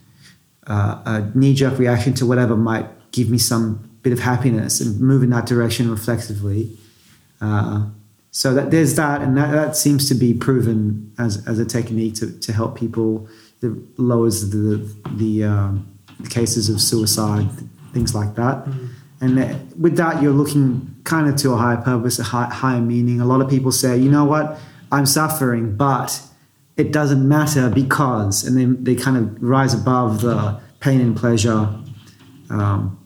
uh, a knee jerk reaction to whatever might give me some bit of happiness and move in that direction reflexively. Uh, so that there's that, and that, that seems to be proven as, as a technique to, to help people. That lowers the the, um, cases of suicide, things like that. And that, with that, you're looking kind of to a higher purpose, a high, higher meaning. A lot of people say, you know what, I'm suffering, but it doesn't matter because, and then they kind of rise above the pain and pleasure um,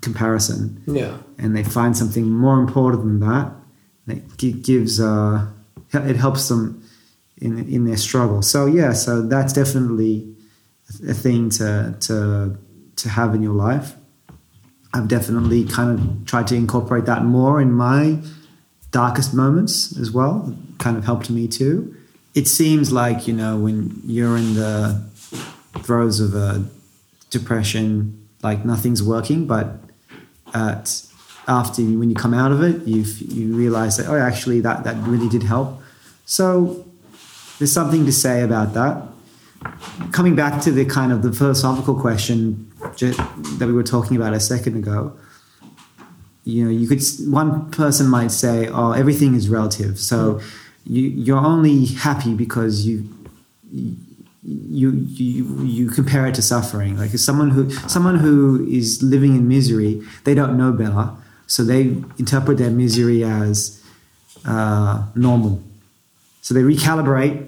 comparison, Yeah. and they find something more important than that. It gives, uh, it helps them in in their struggle. So yeah, so that's definitely a thing to to to have in your life. I've definitely kind of tried to incorporate that more in my darkest moments as well. Kind of helped me too. It seems like you know when you're in the throes of a depression, like nothing's working, but at after you, when you come out of it, you you realize that oh, actually that that really did help. So there's something to say about that. Coming back to the kind of the philosophical question that we were talking about a second ago, you know, you could one person might say, "Oh, everything is relative." So you you're only happy because you you you you compare it to suffering. Like someone who someone who is living in misery, they don't know better, so they interpret their misery as uh, normal. So they recalibrate,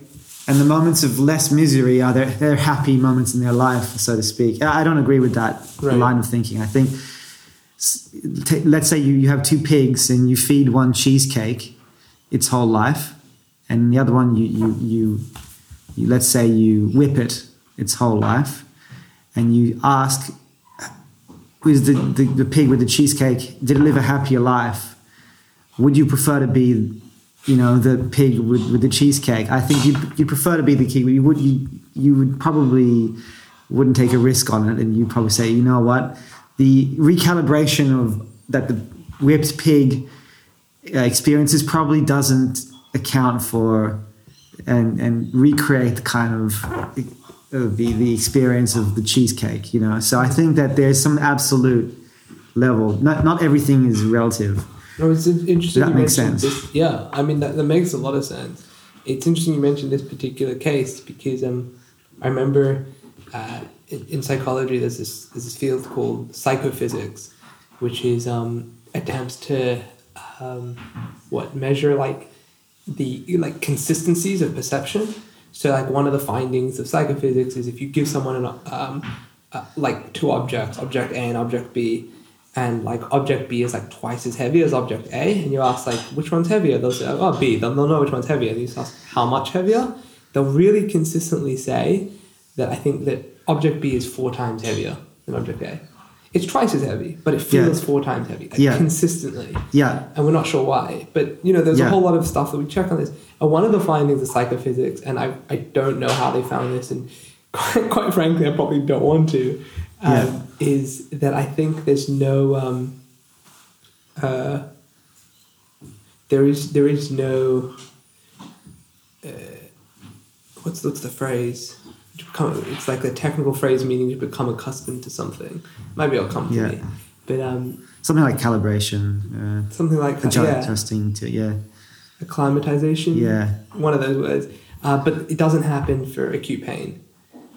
and the moments of less misery are their, their happy moments in their life, so to speak. I I don't agree with that Right. line of thinking. I think, ta- let's say you, you have two pigs and you feed one cheesecake its whole life, and the other one you, you, you, you let's say you whip it its whole life, and you ask, is the, the, the pig with the cheesecake, did it live a happier life? Would you prefer to be, you know, the pig with, with the cheesecake? I think you you prefer to be the pig. You would you, you would probably wouldn't take a risk on it, and you probably say, you know what, the recalibration of that the whipped pig uh, experiences probably doesn't account for and and recreate the kind of uh, the the experience of the cheesecake. You know, so I think that there's some absolute level. Not not everything is relative. No, it's interesting. That makes sense. This. Yeah, I mean that, that makes a lot of sense. It's interesting you mentioned this particular case because um, I remember uh, in, in psychology there's this there's this field called psychophysics, which is um, attempts to um, what measure like the like consistencies of perception. So like one of the findings of psychophysics is if you give someone an um, uh, like two objects, object A and object B, and like object B is like twice as heavy as object A, and you ask like which one's heavier, they'll say oh B. They'll, they'll know which one's heavier. And you ask how much heavier. They'll really consistently say that I think that object B is four times heavier than object A. It's twice as heavy, but it Yeah. feels four times heavy like, Yeah. consistently Yeah, and we're not sure why. But you know, there's a whole lot of stuff that we check on this. And one of the findings of psychophysics, and I, I don't know how they found this, and quite, quite frankly, I probably don't want to, um, Yeah. is that I think there's no um, uh, there is there is no uh, what's what's the phrase? To become, it's like a technical phrase meaning to become accustomed to something. Maybe it'll come to Yeah. me. But um, something like calibration, uh, something like that, yeah. adjusting to yeah, acclimatization. yeah, One of those words. Uh, but it doesn't happen for acute pain.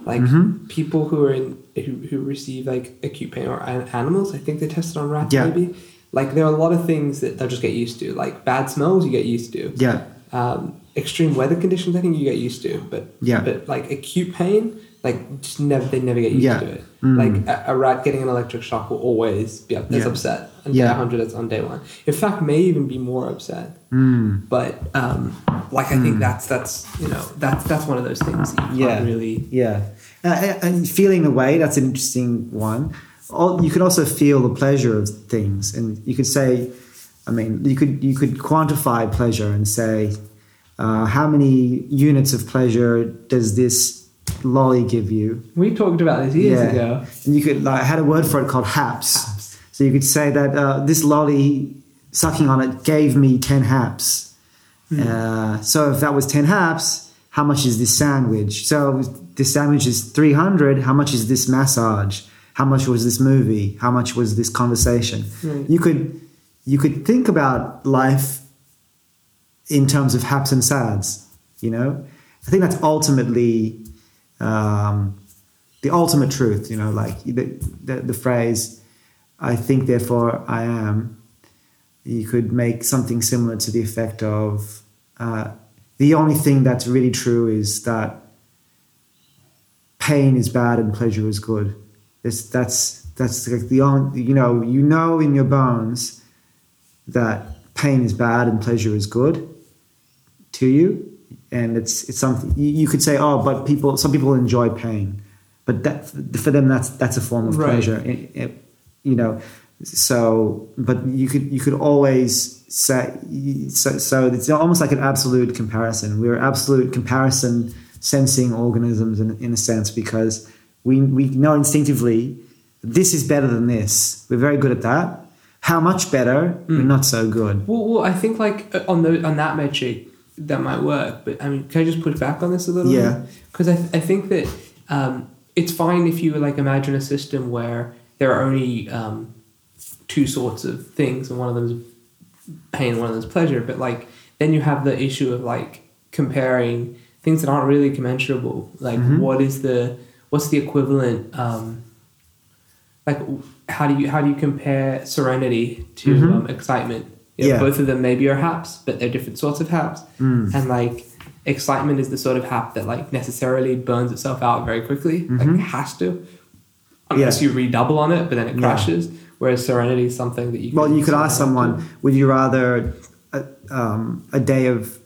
Like Mhm. people who are in who, who receive like acute pain or animals, I think they tested on rats Yeah. maybe. Like there are a lot of things that they'll just get used to. Like bad smells, you get used to. Yeah. Um, extreme weather conditions, I think you get used to. But Yeah. but like acute pain, like just never they never get used Yeah. to it. Mm. Like a, a rat getting an electric shock will always be up, as Yeah. upset on Yeah. day 100 as on day one. In fact, may even be more upset. Mm. But um, like I think that's that's you know that's that's one of those things Yeah. really. Yeah, uh, and feeling the way that's an interesting one. You can also feel the pleasure of things, and you could say, I mean, you could you could quantify pleasure and say, uh, how many units of pleasure does this lolly give you? We talked about this years Yeah. ago. And you could like I had a word for it called haps. Haps. So you could say that uh, this lolly sucking on it gave me ten haps. Uh, so if that was ten haps, how much is this sandwich? So this sandwich is three hundred. How much is this massage? How much was this movie? How much was this conversation? Right. You could you could think about life in terms of haps and sads. You know, I think that's ultimately um, the ultimate truth. You know, like the, the the phrase "I think, therefore I am." You could make something similar to the effect of uh, the only thing that's really true is that pain is bad and pleasure is good. It's, that's that's like the only you know you know in your bones that pain is bad and pleasure is good to you, and it's it's something you, you could say oh but people some people enjoy pain, but that for them that's that's a form of Right. pleasure. It- it- you know, so but you could you could always say so, so it's almost like an absolute comparison. We're absolute comparison sensing organisms in, in a sense because we we know instinctively this is better than this. We're very good at that. How much better? We're not so good. Well, well, I think like uh, on the on that metric that might work, but I mean, can I just push back on this a little? Yeah. Because I, I think that um, it's fine if you like imagine a system where there are only um, two sorts of things, and one of them is pain, one of them is pleasure. But like then you have the issue of like comparing things that aren't really commensurable. Like Mhm. what is the what's the equivalent? Um, like how do you how do you compare serenity to Mhm. um, excitement? You know, Yeah. Both of them maybe are haps, but they're different sorts of haps. Mm. And like excitement is the sort of hap that like necessarily burns itself out very quickly. Like Mhm. it has to, unless you redouble on it, but then it Yeah. crashes. Whereas serenity is something that you. Well, you could ask someone, would you rather a, um, a day of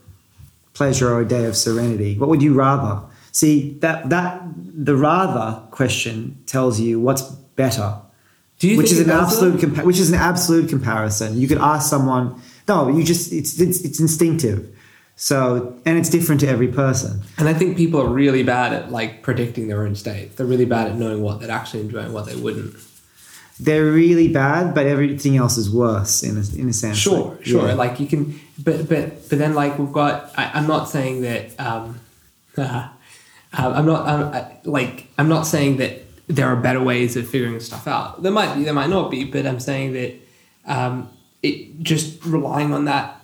pleasure or a day of serenity? What would you rather? See that that the rather question tells you what's better, which is an absolute compa- which is an absolute comparison. You could ask someone, no, you just it's it's, it's instinctive. So and it's different to every person. And I think people are really bad at like predicting their own state. They're really bad at knowing what they'd actually enjoy and what they wouldn't. They're really bad, but everything else is worse in a, in a sense. Sure, Like, sure. yeah. Like you can, but but but then like we've got. I, I'm not saying that. Um, uh, I'm not. I'm, I, like I'm not saying that there are better ways of figuring stuff out. There might be. There might not be. But I'm saying that um, it just relying on that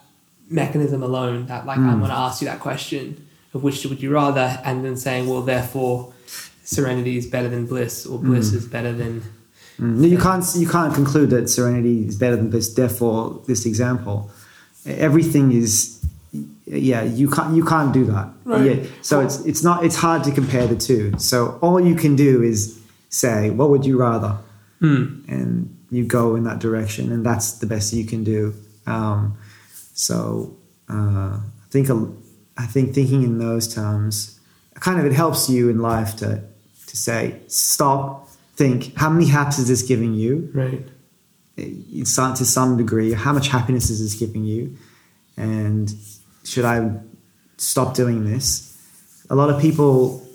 mechanism alone. That like I'm going to ask you that question of which would you rather, and then saying, well, therefore, serenity is better than bliss, or bliss is better than. Mm. No, you can't you can't conclude that serenity is better than bliss. Therefore, this example, everything is, yeah, you can't you can't do that. Right. Yeah. So it's it's not it's hard to compare the two. So all you can do is say, what would you rather, Hmm. and you go in that direction, and that's the best you can do. Um, so uh, I think I think thinking in those terms, kind of it helps you in life to to say stop, think. How many haps is this giving you? Right. It's to some degree. How much happiness is this giving you? And should I stop doing this? A lot of people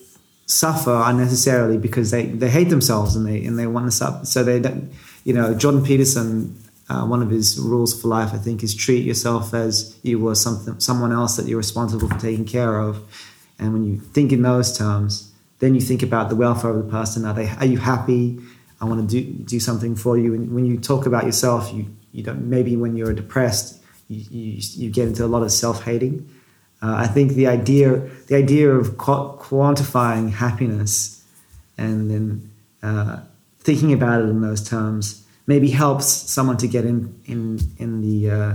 suffer unnecessarily because they, they hate themselves and they and they want to stop. So they don't. You know, Jordan Peterson. Uh, one of his rules for life, I think, is treat yourself as you were something, someone else that you're responsible for taking care of. And when you think in those terms, then you think about the welfare of the person. Are they? Are you happy? I want to do do something for you. And when you talk about yourself, you you don't. Maybe when you're depressed, you you, you get into a lot of self hating. Uh, I think the idea the idea of quantifying happiness and then uh, thinking about it in those terms maybe helps someone to get in in in the uh,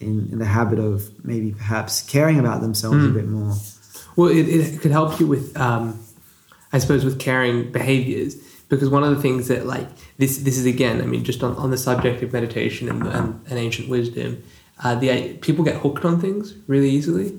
in, in the habit of maybe perhaps caring about themselves a Mm. bit more. Well, it, it could help you with, um, I suppose, with caring behaviors because one of the things that like this this is again, I mean, just on, on the subject of meditation and, and, and ancient wisdom, uh, the people get hooked on things really easily.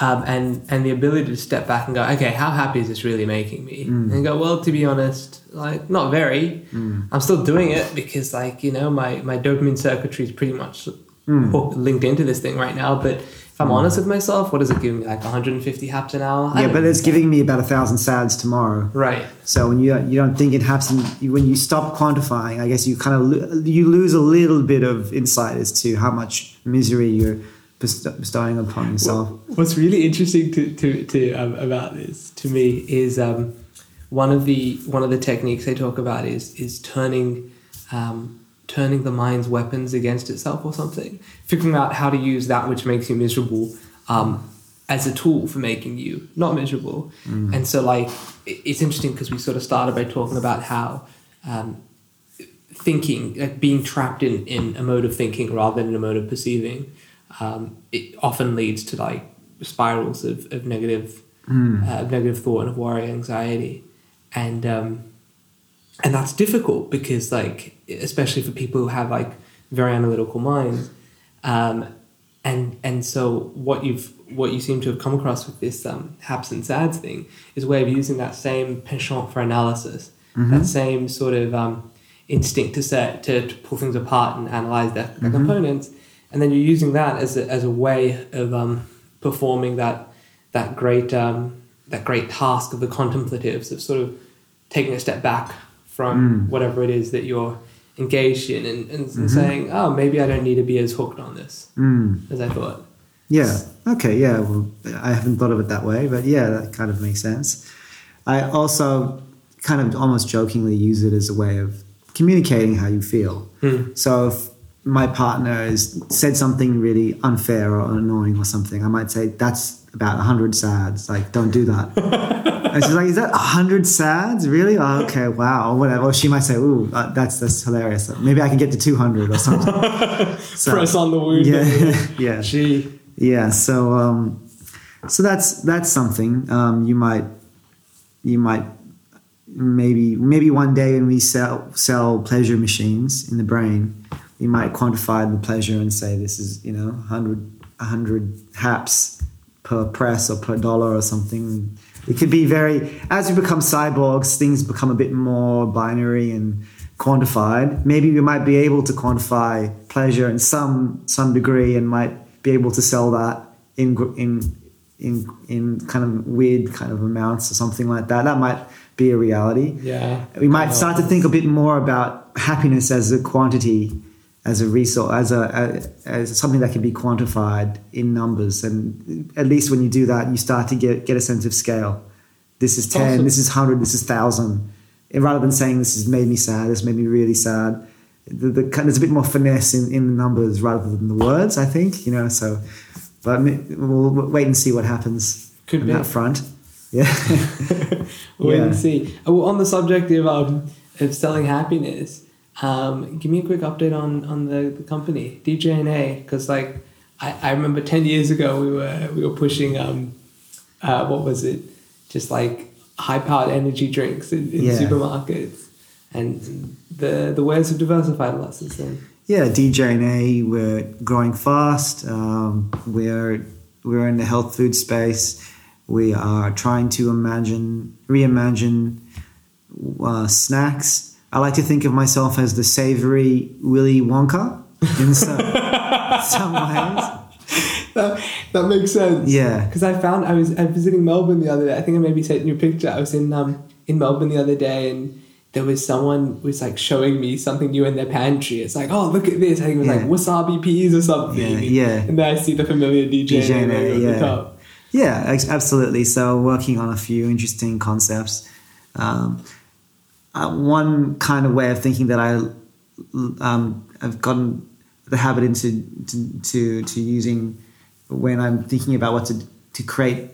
Um, and and the ability to step back and go, okay, how happy is this really making me? Mm. And go, well, to be honest, like not very. Mm. I'm still doing it because like you know my my dopamine circuitry is pretty much Mm. linked into this thing right now. But if I'm honest with myself, what does it give me? Like 150 haps an hour? I Yeah, but it's giving me about a thousand sads tomorrow. right. So when you you don't think it happens, when you stop quantifying, I guess you kind of lo- you lose a little bit of insight as to how much misery you're bestowing upon yourself. What's really interesting to, to, to um, about this to me is um, one of the one of the techniques they talk about is is turning um, turning the mind's weapons against itself or something, figuring out how to use that which makes you miserable um, as a tool for making you not miserable. And so, like, it's interesting because we sort of started by talking about how. Um, thinking, like being trapped in, in a mode of thinking rather than a mode of perceiving, um, it often leads to like spirals of, of negative, Mm. uh, of negative thought and of worry, anxiety, and um, and that's difficult because like especially for people who have like very analytical minds, um, and and so what you've what you seem to have come across with this um, haps and sads thing is a way of using that same penchant for analysis, that same sort of um, instinct to set to, to pull things apart and analyze their, their components, and then you're using that as a, as a way of um, performing that that great um, that great task of the contemplatives of sort of taking a step back from whatever it is that you're engaged in and, and, and saying, oh, maybe I don't need to be as hooked on this Mm. as I thought. Yeah. Okay. Yeah. Well, I haven't thought of it that way, but yeah, that kind of makes sense. I also kind of almost jokingly use it as a way of communicating how you feel. Hmm. So if my partner has said something really unfair or annoying or something, I might say, that's about 100 sads. Like, don't do that. and she's like, is that 100 sads? Really? Oh, okay, wow. Or whatever. Or she might say, ooh, uh, that's, that's hilarious. Maybe I can get to 200 or something. So- Press on the wound. Yeah. yeah. She. Yeah, so um, so that's that's something um, you might you might maybe maybe one day when we sell sell pleasure machines in the brain, we might quantify the pleasure and say this is you know 100 100 haps per press or per dollar or something. It could be very as we become cyborgs, things become a bit more binary and quantified. Maybe we might be able to quantify pleasure in some some degree and might be able to sell that in in in in kind of weird kind of amounts or something like that. That might be a reality. Yeah. We might start to think a bit more about happiness as a quantity, as a resource, as a, a as something that can be quantified in numbers. And at least when you do that, you start to get get a sense of scale. This is ten. Awesome. This is hundred. This is thousand. And rather than saying this has made me sad, this made me really sad. The, the, kind- there's a bit more finesse in, in the numbers rather than the words. I think you know. So, but we'll wait and see what happens Could on be. that front. Yeah. Wait Yeah. and see. Well, on the subject of, um, of selling happiness, um, give me a quick update on, on the, the company, DJ&A, because like I, I remember 10 years ago we were, we were pushing, um, uh, what was it? Just like high powered energy drinks in, in Yeah. supermarkets. And the, the wares have diversified a lot since then. Yeah, DJ and A, we're growing fast. Um, we're we're in the health food space. We are trying to imagine, reimagine uh, snacks. I like to think of myself as the savory Willy Wonka in some, some ways. That, that makes sense. Yeah. Because I found I was I was visiting Melbourne the other day. I think I maybe sent you a picture. I was in um in Melbourne the other day and there was someone was like showing me something new in their pantry. It's like, oh look at this. I think it was like wasabi peas or something. Yeah, yeah. And then I see the familiar DJ, DJ name name, at yeah. the top. Yeah, ex- absolutely. So working on a few interesting concepts. Um, uh, one kind of way of thinking that I um, have gotten the habit into to, to to using when I'm thinking about what to to create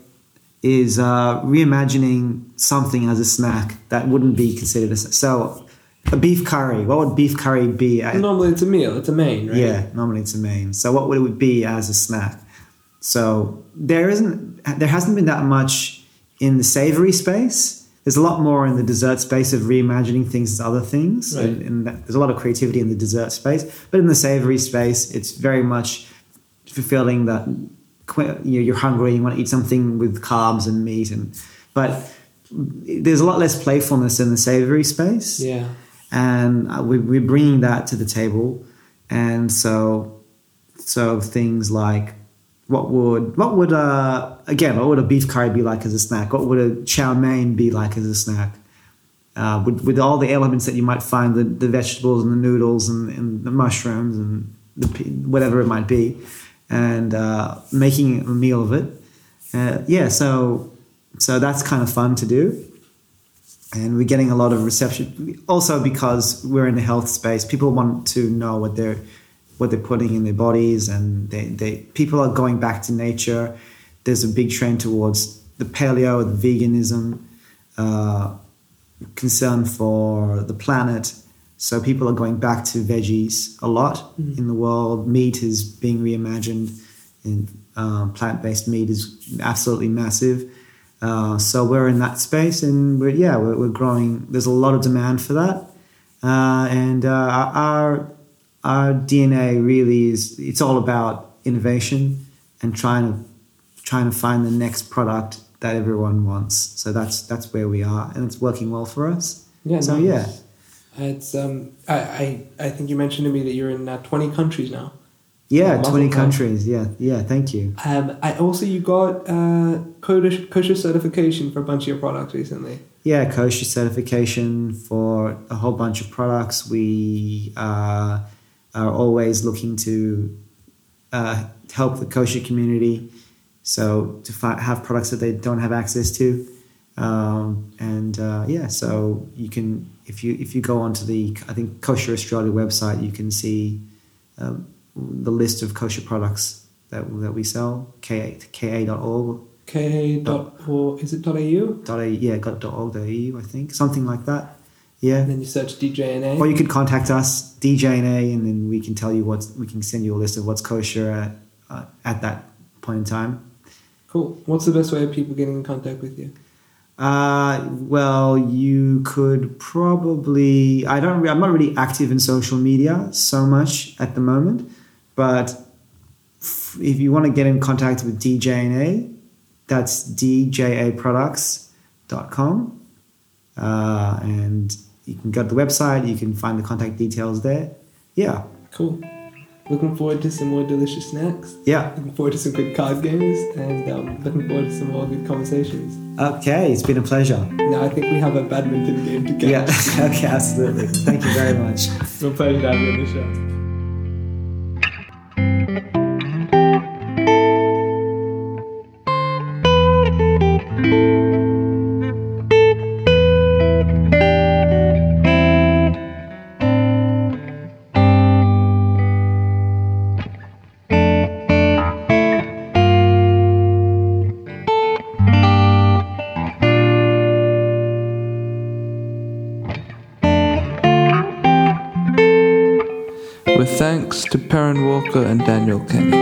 is uh, reimagining something as a snack that wouldn't be considered a so a beef curry. What would beef curry be? at- Normally it's a meal, it's a main, right? yeah, normally it's a main. So what would it be as a snack? So there isn't, there hasn't been that much in the savory space. There's a lot more in the dessert space of reimagining things as other things, Right. and, and that, there's a lot of creativity in the dessert space. But in the savory space, it's very much fulfilling that you know, you're hungry, you want to eat something with carbs and meat, and but there's a lot less playfulness in the savory space Yeah. and uh, we, we're bringing that to the table and so so things like what would what would uh again what would a beef curry be like as a snack? What would a chow mein be like as a snack? Uh, with, with all the elements that you might find the, the vegetables and the noodles and, and the mushrooms and the whatever it might be and uh, making a meal of it. Uh, yeah so so that's kind of fun to do. And we're getting a lot of reception also because we're in the health space people want to know what they're what they're putting in their bodies and they, they people are going back to nature. There's a big trend towards the paleo the veganism uh, concern for the planet. So people are going back to veggies a lot in the world. Meat is being reimagined and um, plant-based meat is absolutely massive. Uh, so we're in that space, and we're yeah we're, we're growing. There's a lot of demand for that, uh, and uh, our our DNA really is it's all about innovation and trying to trying to find the next product that everyone wants. So that's that's where we are, and it's working well for us. Yeah. So nice. yeah, It's um I, I I think you mentioned to me that you're in uh, 20 countries now. yeah, Muscle twenty countries. Yeah, yeah. Thank you. Um, I also you got uh, kosher, kosher certification for a bunch of your products recently. Yeah, kosher certification for a whole bunch of products. We uh, are always looking to uh, help the kosher community, so to fi- have products that they don't have access to, um, and uh, yeah, so you can if you if you go onto the I think Kosher Australia website, you can see um, the list of kosher products that that we sell. K ka.org K dot or is it dot au? dot a yeah got dot org dot eu I think something like that. Yeah. And then you search DJ&A. Or you could contact us, DJ&A, and then we can tell you what's we can send you a list of what's kosher at uh, at that point in time. Cool. What's the best way of people getting in contact with you? Uh, well, you could probably. I don't. I'm not really active in social media so much at the moment, but if you want to get in contact with DJ&A, that's djaproducts.com. Uh, and you can go to the website, you can find the contact details there. Yeah, Cool. Looking forward to some more delicious snacks. yeah. Looking forward to some good card games, and um, looking forward to some more good conversations. Okay, it's been a pleasure. Now I think we have a badminton game to get. Yeah, okay, absolutely. Thank you very much. It's a pleasure to have you on the show. Walker and Daniel Kenny.